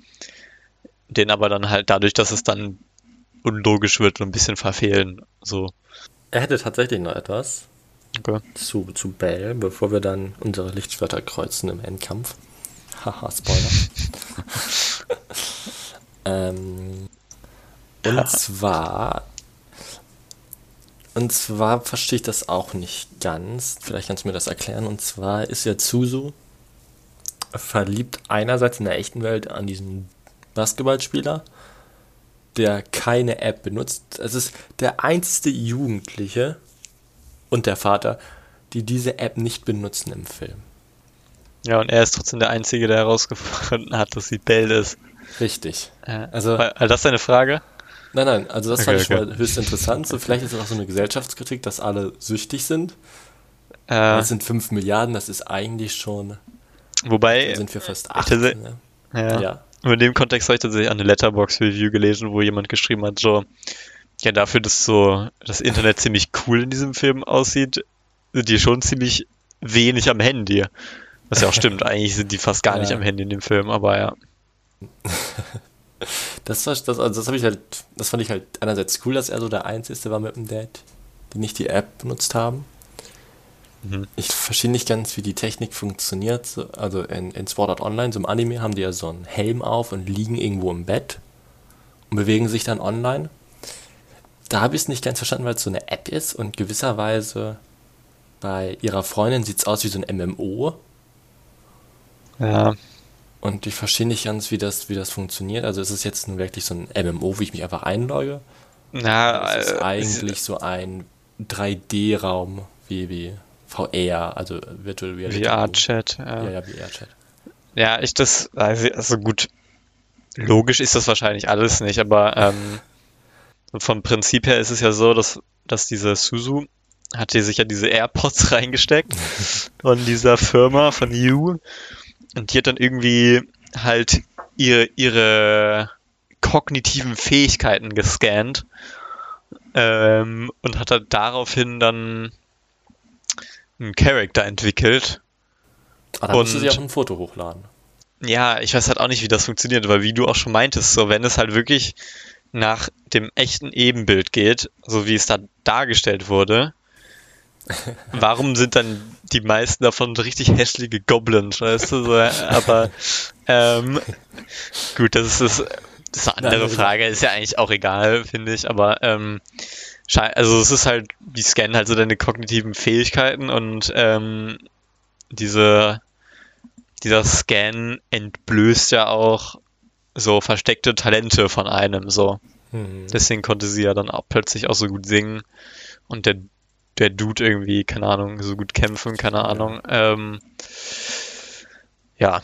A: Den aber dann halt dadurch, dass es dann unlogisch wird, ein bisschen verfehlen. So.
B: Er hätte tatsächlich noch etwas
A: Okay.
B: zu, zu Bell, bevor wir dann unsere Lichtschwerter kreuzen im Endkampf. Haha, Spoiler. ähm, und zwar. Und zwar verstehe ich das auch nicht ganz. Vielleicht kannst du mir das erklären. Und zwar ist ja Zuzu verliebt einerseits in der echten Welt an diesen Basketballspieler, der keine App benutzt. Es ist der einzige Jugendliche und der Vater, die diese App nicht benutzen im Film.
A: Ja, und er ist trotzdem der Einzige, der herausgefunden hat, dass sie Bell ist.
B: Richtig.
A: Äh,
B: Also-
A: war, war das deine Frage?
B: Nein, nein, also das
A: Okay,
B: fand ich schon
A: okay.
B: mal höchst interessant. So, vielleicht ist es auch so eine Gesellschaftskritik, dass alle süchtig sind.
A: Äh,
B: Das sind 5 Milliarden, das ist eigentlich schon,
A: wobei,
B: sind wir fast
A: ich
B: 8.
A: tatsächlich-
B: Ne?
A: ja,
B: Ja.
A: Und in dem Kontext habe ich tatsächlich eine Letterbox-Review gelesen, wo jemand geschrieben hat, so, ja, dafür, dass so das Internet ziemlich cool in diesem Film aussieht, sind die schon ziemlich wenig am Handy. Was ja auch stimmt, eigentlich sind die fast gar nicht
B: Ja.
A: am Handy in dem Film, aber ja.
B: Das, war, das, also das habe ich halt, das fand ich halt einerseits cool, dass er so der Einzige war mit dem Dad, die nicht die App benutzt haben.
A: Mhm.
B: Ich verstehe nicht ganz, wie die Technik funktioniert. So, Also in, in Sword Art Online, so im Anime, haben die ja so einen Helm auf und liegen irgendwo im Bett und bewegen sich dann online. Da habe ich es nicht ganz verstanden, weil es so eine App ist und gewisserweise bei ihrer Freundin sieht es aus wie so ein MMO.
A: Ja,
B: Und ich verstehe nicht ganz, wie das, wie das funktioniert. Also ist es jetzt nun wirklich so ein MMO, wie ich mich einfach einlogge?
A: na,
B: Es ist
A: äh,
B: eigentlich so ein 3D-Raum wie, wie VR, also Virtual Reality.
A: VR-Chat.
B: Ja,
A: Ja.
B: ja, VR-Chat.
A: ja, ich das, also, gut, logisch ist das wahrscheinlich alles nicht, aber ähm, vom Prinzip her ist es ja so, dass, dass diese Suzu hat hier sich ja diese AirPods reingesteckt von dieser Firma, von You. Und die hat dann irgendwie halt ihre, ihre kognitiven Fähigkeiten gescannt ähm, und hat dann daraufhin dann einen Charakter entwickelt.
B: Ah, da musst du sie auch ein Foto hochladen.
A: Ja, ich weiß halt auch nicht, wie das funktioniert, weil wie du auch schon meintest, so wenn es halt wirklich nach dem echten Ebenbild geht, so wie es da dargestellt wurde, warum sind dann die meisten davon so richtig hässliche Goblins, weißt du? So, aber ähm, gut, das ist, das, das ist eine andere Frage, ist ja eigentlich auch egal, finde ich, aber ähm, also es ist halt, die scannen halt so deine kognitiven Fähigkeiten und ähm, diese dieser Scan entblößt ja auch so versteckte Talente von einem, so. Mhm. Deswegen konnte sie ja dann auch plötzlich auch so gut singen und der, der Dude irgendwie, keine Ahnung, so gut kämpfen, keine Ahnung. Ähm, ja.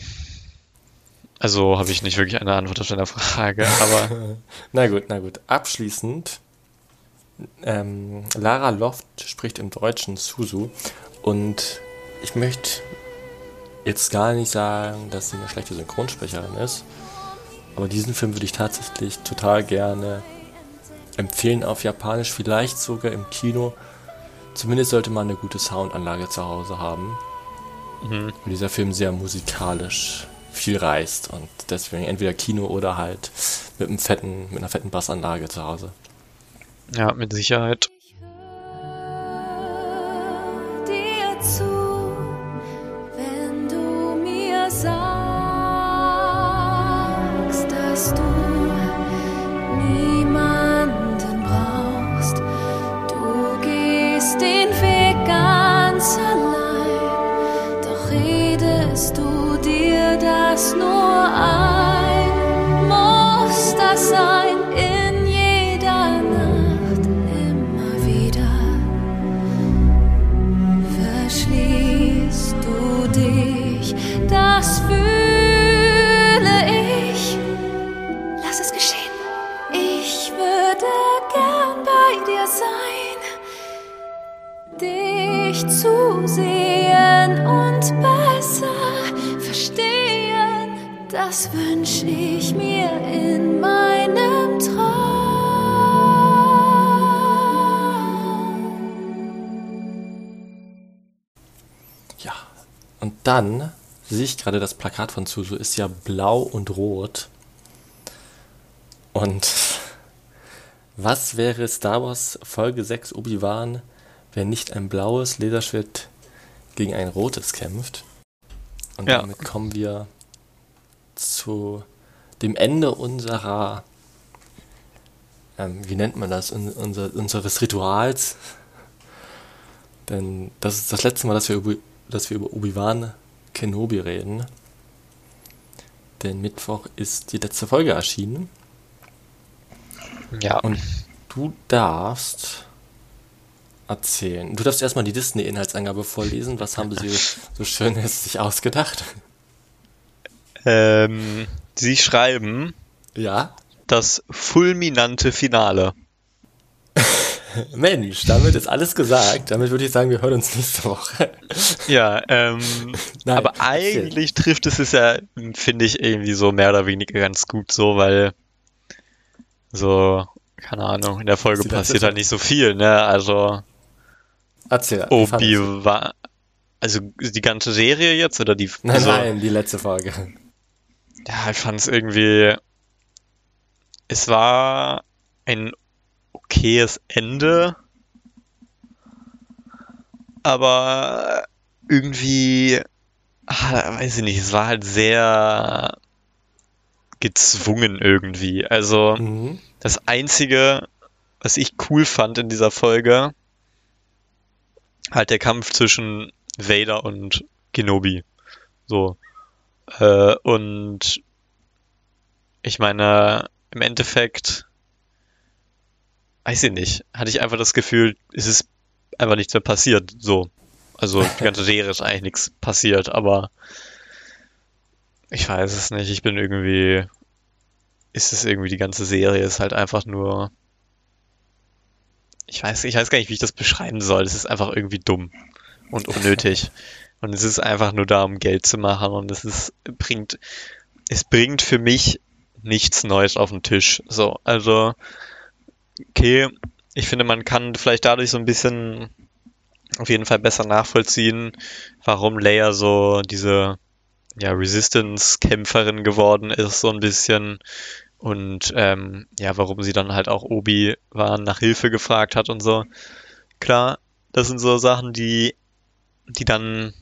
A: Also habe ich nicht wirklich eine Antwort auf deine Frage, aber.
B: na gut, na gut. Abschließend, ähm, Lara Loft spricht im Deutschen Suzu und ich möchte jetzt gar nicht sagen, dass sie eine schlechte Synchronsprecherin ist. Aber diesen Film würde ich tatsächlich total gerne empfehlen auf Japanisch, vielleicht sogar im Kino. Zumindest sollte man eine gute Soundanlage zu Hause haben. Mhm. Weil dieser Film sehr musikalisch viel reißt und deswegen entweder Kino oder halt mit einem fetten, mit einer fetten Bassanlage zu Hause.
A: Ja, mit Sicherheit. ganz allein, doch redest du dir das nur ein.
B: Dann sehe ich gerade das Plakat von Suzu, ist ja blau und rot. Und was wäre Star Wars Folge 6 Obi-Wan, wenn nicht ein blaues Laserschwert gegen ein rotes kämpft? Und ja. damit kommen wir zu dem Ende unserer, ähm, wie nennt man das, unser, unseres Rituals. Denn das ist das letzte Mal, dass wir über, dass wir über Obi-Wan Kenobi reden. Denn Mittwoch ist die letzte Folge erschienen. Ja. Und du darfst erzählen. Du darfst erstmal die Disney-Inhaltsangabe vorlesen. Was haben sie so Schönes sich ausgedacht?
A: Ähm, sie schreiben.
B: Ja.
A: Das fulminante Finale.
B: Mensch, damit ist alles gesagt. Damit würde ich sagen, wir hören uns nächste Woche.
A: Ja, ähm, Nein, aber eigentlich erzähl. trifft es es ja, finde ich, irgendwie so mehr oder weniger ganz gut so, weil so, keine Ahnung, in der Folge passiert halt nicht so viel, ne? Also.
B: Erzähl.
A: Obi war. Also die ganze Serie jetzt oder die.
B: Nein,
A: also,
B: nein, die letzte Folge.
A: Ja, ich fand es irgendwie. Es war ein okayes Ende. Aber irgendwie, ah, weiß ich nicht, es war halt sehr gezwungen irgendwie. Also mhm. das Einzige, was ich cool fand in dieser Folge, halt der Kampf zwischen Vader und Kenobi. So. Äh, und ich meine, im Endeffekt weiß ich nicht, hatte ich einfach das Gefühl, es ist einfach nichts mehr passiert, so. Also die ganze Serie ist eigentlich nichts passiert, aber ich weiß es nicht, ich bin irgendwie, ist es irgendwie, die ganze Serie ist halt einfach nur ich weiß, ich weiß gar nicht, wie ich das beschreiben soll. Es ist einfach irgendwie dumm und unnötig. und es ist einfach nur da, um Geld zu machen und es ist, bringt, es bringt für mich nichts Neues auf den Tisch. So, also, okay, ich finde, man kann vielleicht dadurch so ein bisschen auf jeden Fall besser nachvollziehen, warum Leia so diese ja, Resistance-Kämpferin geworden ist, so ein bisschen. Und ähm, ja, warum sie dann halt auch Obi-Wan nach Hilfe gefragt hat und so. Klar, das sind so Sachen, die, die dann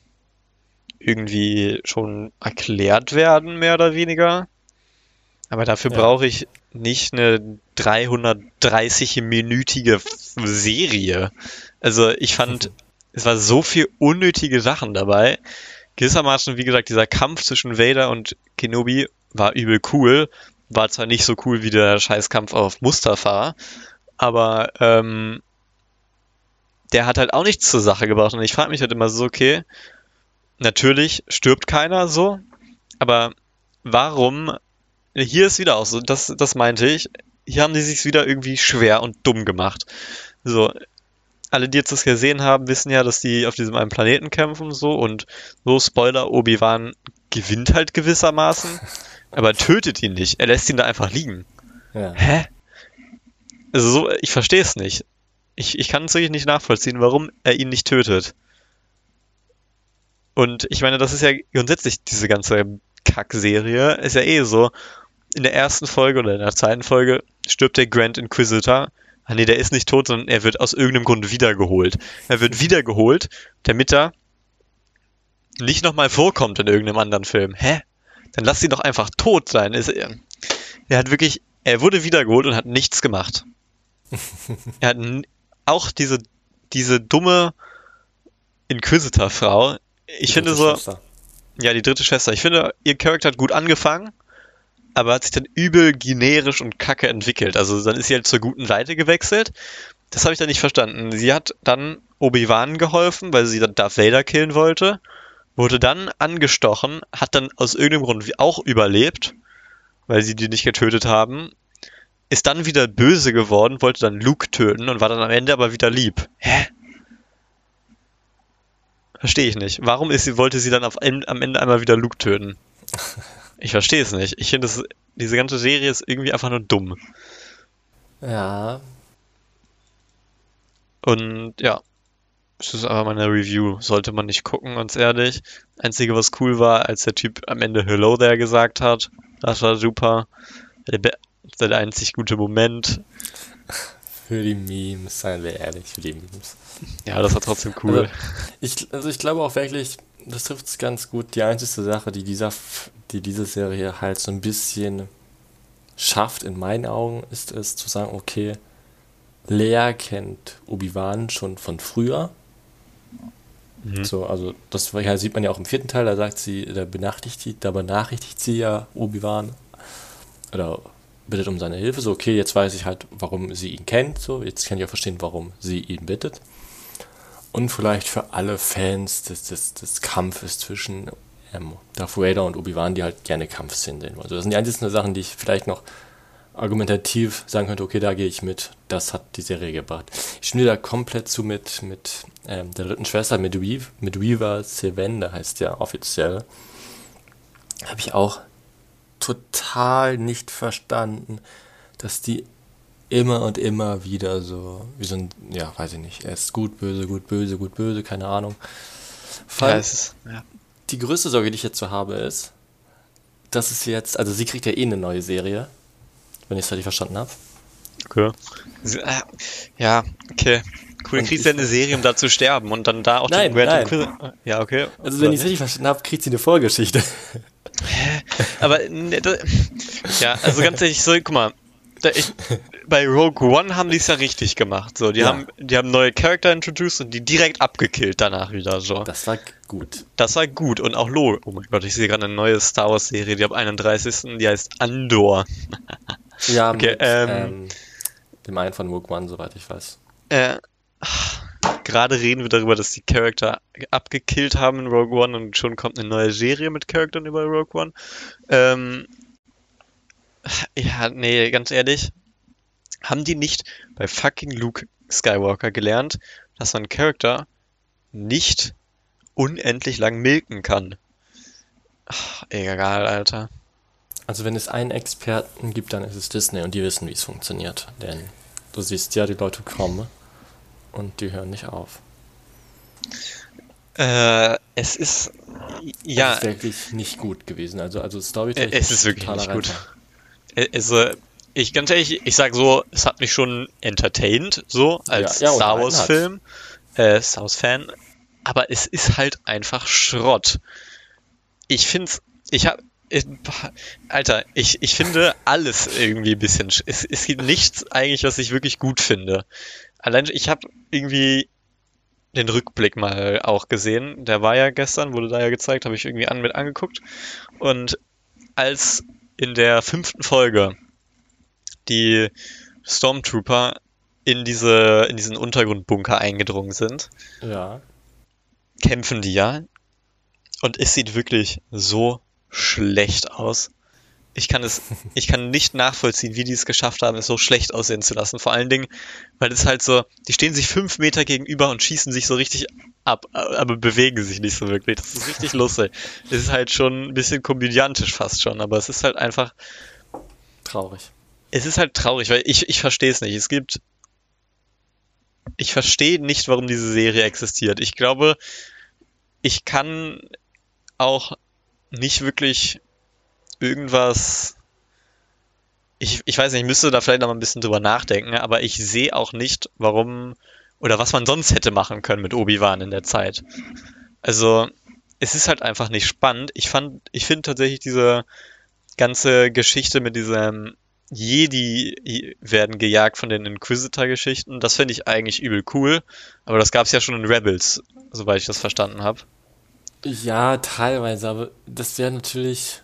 A: irgendwie schon erklärt werden, mehr oder weniger. Aber dafür
B: Ja.
A: brauche ich nicht eine 330-minütige Serie. Also ich fand, es war so viel unnötige Sachen dabei. Gewissermaßen, wie gesagt, dieser Kampf zwischen Vader und Kenobi war übel cool. War zwar nicht so cool wie der Scheißkampf auf Mustafa, aber ähm, der hat halt auch nichts zur Sache gebracht. Und ich frage mich halt immer so, okay, natürlich stirbt keiner so, aber warum, hier ist wieder auch so, das, das meinte ich, hier haben die sich wieder irgendwie schwer und dumm gemacht. So, alle, die jetzt das gesehen haben, wissen ja, dass die auf diesem einen Planeten kämpfen so und so Spoiler, Obi-Wan gewinnt halt gewissermaßen, aber tötet ihn nicht. Er lässt ihn da einfach liegen.
B: Ja.
A: Hä? Also so, ich verstehe es nicht. Ich, ich kann es wirklich nicht nachvollziehen, warum er ihn nicht tötet. Und ich meine, das ist ja grundsätzlich diese ganze Kack-Serie, ist ja eh so. In der ersten Folge oder in der zweiten Folge stirbt der Grand Inquisitor. Ah nee, der ist nicht tot, sondern er wird aus irgendeinem Grund wiedergeholt. Er wird wiedergeholt, damit er nicht nochmal vorkommt in irgendeinem anderen Film. Hä? Dann lass ihn doch einfach tot sein. Er hat wirklich, er wurde wiedergeholt und hat nichts gemacht. er hat auch diese, diese dumme Inquisitor-Frau. Ich finde so,
B: Schwester.
A: ja, die dritte Schwester. Ich finde, ihr Charakter hat gut angefangen, aber hat sich dann übel generisch und kacke entwickelt. Also dann ist sie halt zur guten Seite gewechselt. Das habe ich dann nicht verstanden. Sie hat dann Obi-Wan geholfen, weil sie dann Darth Vader killen wollte. Wurde dann angestochen, hat dann aus irgendeinem Grund auch überlebt, weil sie die nicht getötet haben. Ist dann wieder böse geworden, wollte dann Luke töten und war dann am Ende aber wieder lieb. Hä? Verstehe ich nicht. Warum ist sie, wollte sie dann auf, am Ende einmal wieder Luke töten? Ich verstehe es nicht. Ich finde, diese ganze Serie ist irgendwie einfach nur dumm.
B: Ja,
A: Und ja, das ist einfach meine Review. Sollte man nicht gucken, ganz ehrlich. Einzige, was cool war, als der Typ am Ende Hello there gesagt hat. Das war super. Der, der einzig gute Moment.
B: für die Memes, seien wir ehrlich, für die Memes.
A: Ja, das war trotzdem cool.
B: Also, ich, also ich glaube auch wirklich, das trifft es ganz gut. Die einzige Sache, die dieser, die diese Serie halt so ein bisschen schafft, in meinen Augen, ist es zu sagen, okay, Lea kennt Obi-Wan schon von früher. So, also das ja, sieht man ja auch im vierten Teil, da sagt sie, da benachrichtigt, sie- da benachrichtigt sie ja Obi-Wan oder bittet um seine Hilfe. So, okay, jetzt weiß ich halt, warum sie ihn kennt. So, jetzt kann ich auch verstehen, warum sie ihn bittet. Und vielleicht für alle Fans des, des, des Kampfes zwischen ähm, Darth Vader und Obi-Wan, die halt gerne Kampfszenen sehen wollen. Also das sind die einzigen Sachen, die ich vielleicht noch argumentativ sagen könnte, okay, da gehe ich mit. Das hat die Serie gebracht. Ich stimme da komplett zu mit, mit ähm, der dritten Schwester, mit, Weave, mit Weaver Sevende heißt ja offiziell. Habe ich auch total nicht verstanden, dass die immer und immer wieder so, wie so ein, ja, weiß ich nicht, erst gut, böse, gut, böse, gut, böse, keine Ahnung. Vor
A: ja, ist, ja.
B: die größte Sorge, die ich jetzt so habe, ist, dass es jetzt, also sie kriegt ja eh eine neue Serie, wenn ich es richtig verstanden habe.
A: Okay. Ah, Ja, okay. Cool, dann kriegst du ja eine Serie, um da zu sterben und dann da auch
B: Nein,
A: Grand
B: nein.
A: Ja, okay.
B: Also wenn ich es richtig verstanden habe, kriegt sie eine Vorgeschichte.
A: Aber ne, da, ja, also ganz ehrlich, so, guck mal, da, ich, bei Rogue One haben die es ja richtig gemacht. So, die
B: Ja.
A: haben, die haben neue Charakter introduced und die direkt abgekillt danach wieder. So, das,
B: Das war gut.
A: war gut und auch Lo. Oh mein Gott, ich sehe gerade eine neue Star Wars Serie, die ab 31. Die heißt Andor.
B: Ja,
A: Okay,
B: mit
A: ähm,
B: ähm, dem einen von Rogue One, soweit ich weiß.
A: Äh, gerade reden wir darüber, dass die Charakter abgekillt haben in Rogue One und schon kommt eine neue Serie mit Charakteren über Rogue One. Ähm, ja, nee, ganz ehrlich, haben die nicht bei fucking Luke Skywalker gelernt, dass man Charakter nicht unendlich lang milken kann. Ach, egal, Alter.
B: Also wenn es einen Experten gibt, dann ist es Disney und die wissen, wie es funktioniert. Denn du siehst ja, die Leute kommen und die hören nicht auf.
A: Äh, es ist ja,
B: Es ist wirklich nicht gut gewesen. Also, also Storytelling.
A: Äh, es ist wirklich nicht gut. Äh, Also, ich ganz ehrlich, ich sag so, es hat mich schon entertained, so, als
B: Ja, ja,
A: Star
B: unterhalten
A: Wars Film, äh, Star Wars Fan, aber es ist halt einfach Schrott. Ich find's, ich hab, ich, Alter, ich, ich finde alles irgendwie ein bisschen, sch- es, es gibt nichts eigentlich, was ich wirklich gut finde. Allein, ich habe irgendwie den Rückblick mal auch gesehen, der war ja gestern, wurde da ja gezeigt, habe ich irgendwie an, mit angeguckt und als in der fünften Folge die Stormtrooper in diese, in diesen Untergrundbunker eingedrungen sind,
B: Ja.
A: kämpfen die ja. Und es sieht wirklich so schlecht aus. Ich kann es, ich kann nicht nachvollziehen, wie die es geschafft haben, es so schlecht aussehen zu lassen. Vor allen Dingen, weil es halt so, die stehen sich fünf Meter gegenüber und schießen sich so richtig ab, aber bewegen sich nicht so wirklich. Das ist richtig lustig. Es ist halt schon ein bisschen komödiantisch fast schon, aber es ist halt einfach,
B: Traurig.
A: es ist halt traurig, weil ich, ich verstehe es nicht. Es gibt. Ich verstehe nicht, warum diese Serie existiert. Ich glaube, ich kann auch nicht wirklich irgendwas. Ich, ich weiß nicht, ich müsste da vielleicht noch mal ein bisschen drüber nachdenken, aber ich sehe auch nicht, warum oder was man sonst hätte machen können mit Obi-Wan in der Zeit. Also, es ist halt einfach nicht spannend. Ich ich finde tatsächlich diese ganze Geschichte mit diesem Jedi werden gejagt von den Inquisitor-Geschichten. Das finde ich eigentlich übel cool. Aber das gab es ja schon in Rebels, soweit ich das verstanden habe.
B: Ja, teilweise, aber das wäre natürlich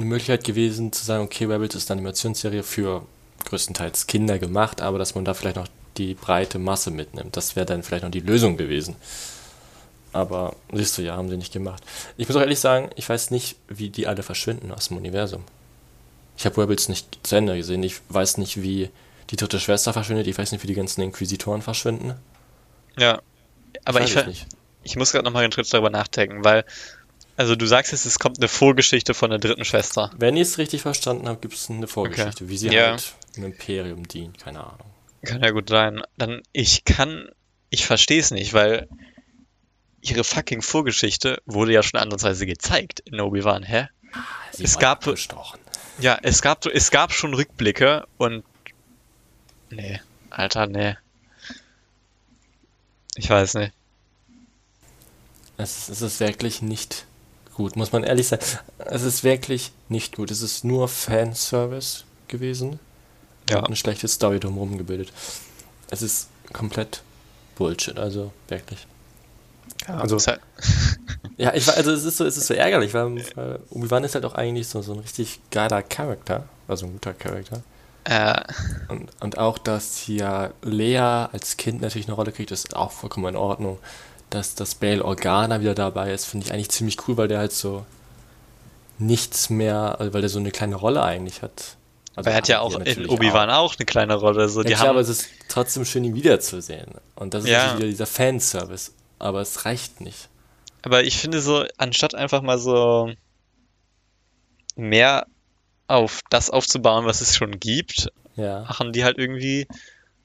B: eine Möglichkeit gewesen zu sagen, okay, Rebels ist eine Animationsserie für größtenteils Kinder gemacht, aber dass man da vielleicht noch die breite Masse mitnimmt. Das wäre dann vielleicht noch die Lösung gewesen. Aber siehst du, ja, haben sie nicht gemacht. Ich muss auch ehrlich sagen, ich weiß nicht, wie die alle verschwinden aus dem Universum. Ich habe Rebels nicht zu Ende gesehen. Ich weiß nicht, wie die dritte Schwester verschwindet. Ich weiß nicht, wie die ganzen Inquisitoren verschwinden.
A: Ja. Aber ich,
B: nicht.
A: ich muss gerade nochmal einen Schritt darüber nachdenken, weil, also du sagst jetzt, es kommt eine Vorgeschichte von der dritten Schwester.
B: Wenn ich es richtig verstanden habe, gibt es eine Vorgeschichte, wie sie
A: Ja.
B: halt im Imperium dient. Keine Ahnung.
A: Kann ja gut sein. Dann, ich kann, ich verstehe es nicht, weil ihre fucking Vorgeschichte wurde ja schon ansatzweise gezeigt in Obi-Wan, hä?
B: Sie
A: Es gab-. Ja, es gab, es gab schon Rückblicke und. Nee, Alter, nee. Ich weiß nicht.
B: Es, es ist wirklich nicht gut, muss man ehrlich sagen. Es ist wirklich nicht gut. Es ist nur Fanservice gewesen.
A: Ja.
B: Und eine schlechte Story drumherum gebildet. Es ist komplett Bullshit, also wirklich.
A: Also, es halt,
B: Ja, ich, also es ist so, es ist so ärgerlich, weil, weil Obi-Wan ist halt auch eigentlich so, so ein richtig geiler Charakter, also ein guter Charakter.
A: äh,
B: Und, und auch, dass hier Lea als Kind natürlich eine Rolle kriegt, ist auch vollkommen in Ordnung. Dass das Bail Organa wieder dabei ist, finde ich eigentlich ziemlich cool, weil der halt so nichts mehr, also weil der so eine kleine Rolle eigentlich hat. Also
A: er hat ja auch
B: die
A: in Obi-Wan auch eine kleine Rolle. So,
B: Ja, klar,
A: haben,
B: aber es ist trotzdem schön, ihn wiederzusehen. Und das ist
A: Ja.
B: wieder dieser Fanservice. Aber es reicht nicht.
A: aber ich finde so, anstatt einfach mal so mehr auf das aufzubauen, was es schon gibt,
B: Ja.
A: machen die halt irgendwie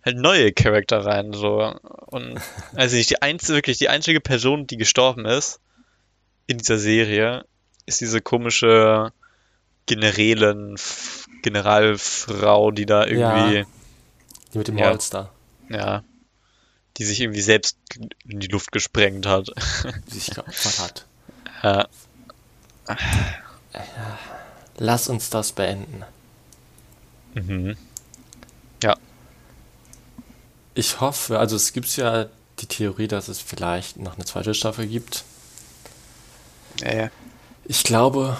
A: halt neue Charakter rein, so. Und, also nicht die einzige, wirklich die einzige Person, die gestorben ist in dieser Serie, ist diese komische Generälin, F- Generalfrau, die da irgendwie,
B: Die mit dem
A: Ja.
B: Holster,
A: ja, die sich irgendwie selbst in die Luft gesprengt hat.
B: die sich geopfert hat.
A: Ja,
B: Lass uns das beenden.
A: mhm.
B: Ich hoffe, also es gibt ja die Theorie, dass es vielleicht noch eine zweite Staffel gibt.
A: ja, ja.
B: Ich glaube,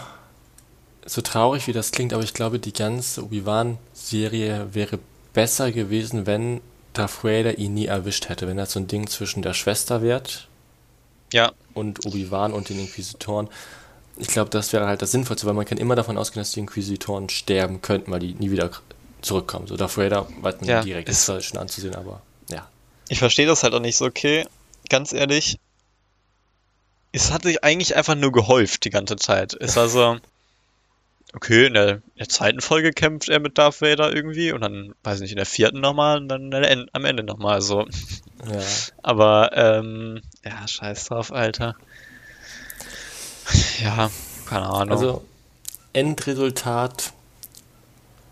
B: so traurig wie das klingt, aber ich glaube, die ganze Obi-Wan-Serie wäre besser gewesen, wenn Darth Vader ihn nie erwischt hätte. Wenn das so ein Ding zwischen der Schwester wird
A: Ja,
B: und Obi-Wan und den Inquisitoren. Ich glaube, das wäre halt das Sinnvollste, weil man kann immer davon ausgehen, dass die Inquisitoren sterben könnten, weil die nie wieder zurückkommen. So Darth Vader weiß man
A: Ja,
B: direkt,
A: es-
B: ist zwar schon anzusehen, aber ja.
A: ich verstehe das halt auch nicht so, okay, ganz ehrlich, es hat sich eigentlich einfach nur gehäuft die ganze Zeit. Es war so, okay, in der, in der zweiten Folge kämpft er mit Darth Vader irgendwie und dann, weiß ich nicht, in der vierten nochmal und dann en- am Ende nochmal so.
B: Ja.
A: Aber, ähm, ja, scheiß drauf, Alter. Ja, keine Ahnung.
B: Also, Endresultat,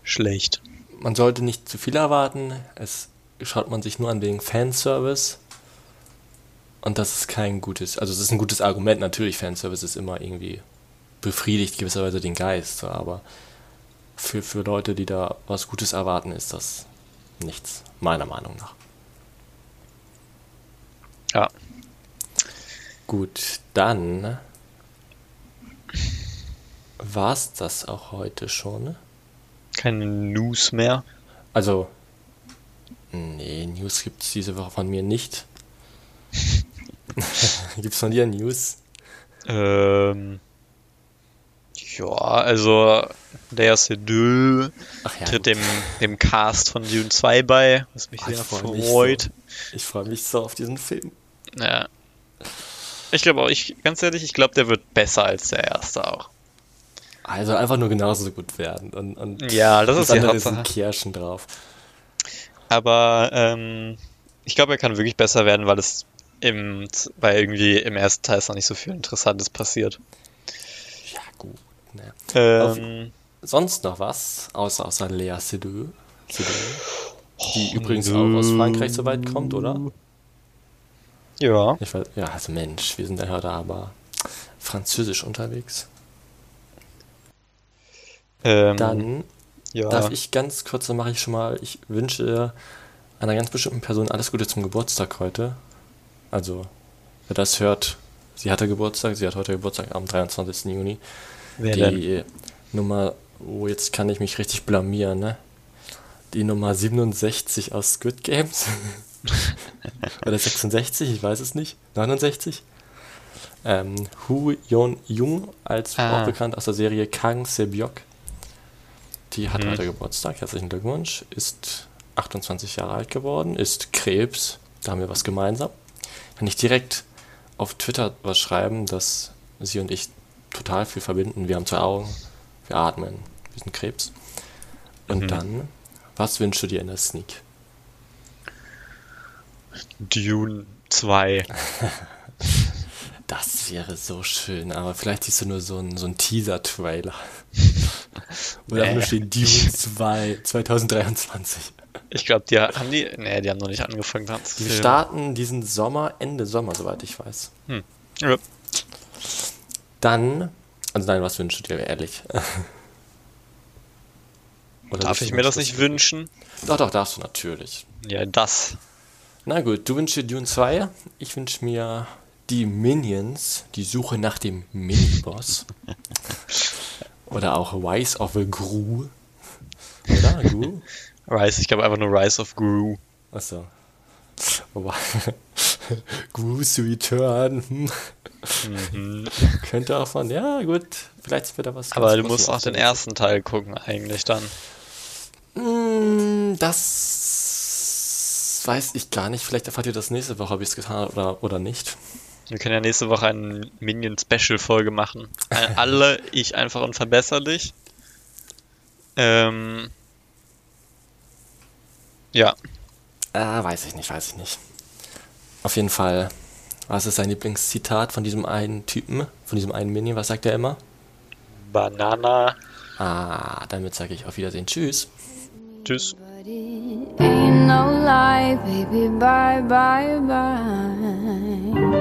A: schlecht.
B: Man sollte nicht zu viel erwarten. Es schaut man sich nur an wegen Fanservice. Und das ist kein gutes, also es ist ein gutes Argument, natürlich, Fanservice ist immer irgendwie befriedigt gewisserweise den Geist, aber für, für Leute, die da was Gutes erwarten, ist das nichts, meiner Meinung nach.
A: Ja.
B: Gut, dann war's das auch heute schon.
A: Keine News mehr.
B: Also, nee, News gibt's diese Woche von mir nicht. gibt's von dir News?
A: Ähm, ja, also der Seydoux
B: Ach ja,
A: tritt dem, dem Cast von Dune 2 bei, was mich
B: ich
A: sehr freut.
B: ich freue mich so auf diesen Film.
A: Ja. Ich glaube auch, ich, ganz ehrlich, ich glaube, der wird besser als der erste auch.
B: Also einfach nur genauso gut werden. Und, und
A: Ja, das ist die
B: sind
A: Hauptsache.
B: Kirschen drauf.
A: Aber ähm, ich glaube, er kann wirklich besser werden, weil es im, weil irgendwie im ersten Teil ist noch nicht so viel Interessantes passiert.
B: Ja, gut. Ne.
A: Ähm,
B: Sonst noch was, außer, außer Lea Seydoux? Seydoux, die
A: Oh,
B: übrigens
A: nö.
B: auch aus Frankreich so weit kommt, oder?
A: ja.
B: Ich weiß, ja, also Mensch, wir sind ja heute aber französisch unterwegs.
A: Ähm,
B: Dann
A: ja.
B: darf ich ganz kurz, dann mache ich schon mal, ich wünsche einer ganz bestimmten Person alles Gute zum Geburtstag heute. Also, wer das hört, sie hatte Geburtstag, sie hat heute Geburtstag am 23. Juni.
A: Wer denn?
B: die Nummer, oh, jetzt kann ich mich richtig blamieren, ne? Die Nummer 67 aus Squid Games. Oder 66, ich weiß es nicht. 69. Ähm, Hu Yeon Jung, als
A: Ah.
B: auch bekannt aus der Serie Kang Sebyok. Die hat
A: Mhm.
B: heute Geburtstag. Herzlichen Glückwunsch. Ist 28 Jahre alt geworden, ist Krebs. Da haben wir was gemeinsam. Kann ich direkt auf Twitter was schreiben, dass sie und ich total viel verbinden. Wir haben zwei Augen, wir atmen, wir sind Krebs. Und
A: Mhm.
B: dann, was wünschst du dir in der Sneak?
A: Dune 2.
B: Das wäre so schön, aber vielleicht siehst du nur so einen so einen Teaser-Trailer. Oder
A: Nee.
B: nur steht Dune 2 2023.
A: Ich glaube, die haben die. Nee, die haben noch nicht angefangen
B: Die starten diesen Sommer, Ende Sommer, soweit ich weiß.
A: Ja.
B: Dann, also nein, was wünschst du dir, ehrlich?
A: Darf ich mir das nicht wünschen?
B: Doch, doch, darfst du natürlich.
A: Ja, das.
B: Na gut, du wünschst dir Dune 2. Ich wünsche mir die Minions, die Suche nach dem Miniboss. Oder auch Rise of a Gru. Oder? Gru?
A: Rise, ich glaube einfach nur Rise of Gru.
B: Achso. Gru's Return. hm. Könnte auch von, ja gut, vielleicht wird da was.
A: Aber du musst auch den ersten Teil gucken, eigentlich dann.
B: Mm, Das weiß ich gar nicht. Vielleicht erfahrt ihr das nächste Woche, ob ich es getan habe oder, oder nicht.
A: Wir können ja nächste Woche eine Minion-Special-Folge machen. Alle, ich einfach unverbesserlich. Ähm. Ja,
B: Ah, weiß ich nicht, weiß ich nicht. Auf jeden Fall, was ist sein Lieblingszitat von diesem einen Typen, von diesem einen Minion? Was sagt er immer?
A: Banana.
B: Ah, damit sage ich auf Wiedersehen. Tschüss.
A: Tschüss.
G: Ain't no lie, baby, bye, bye, bye.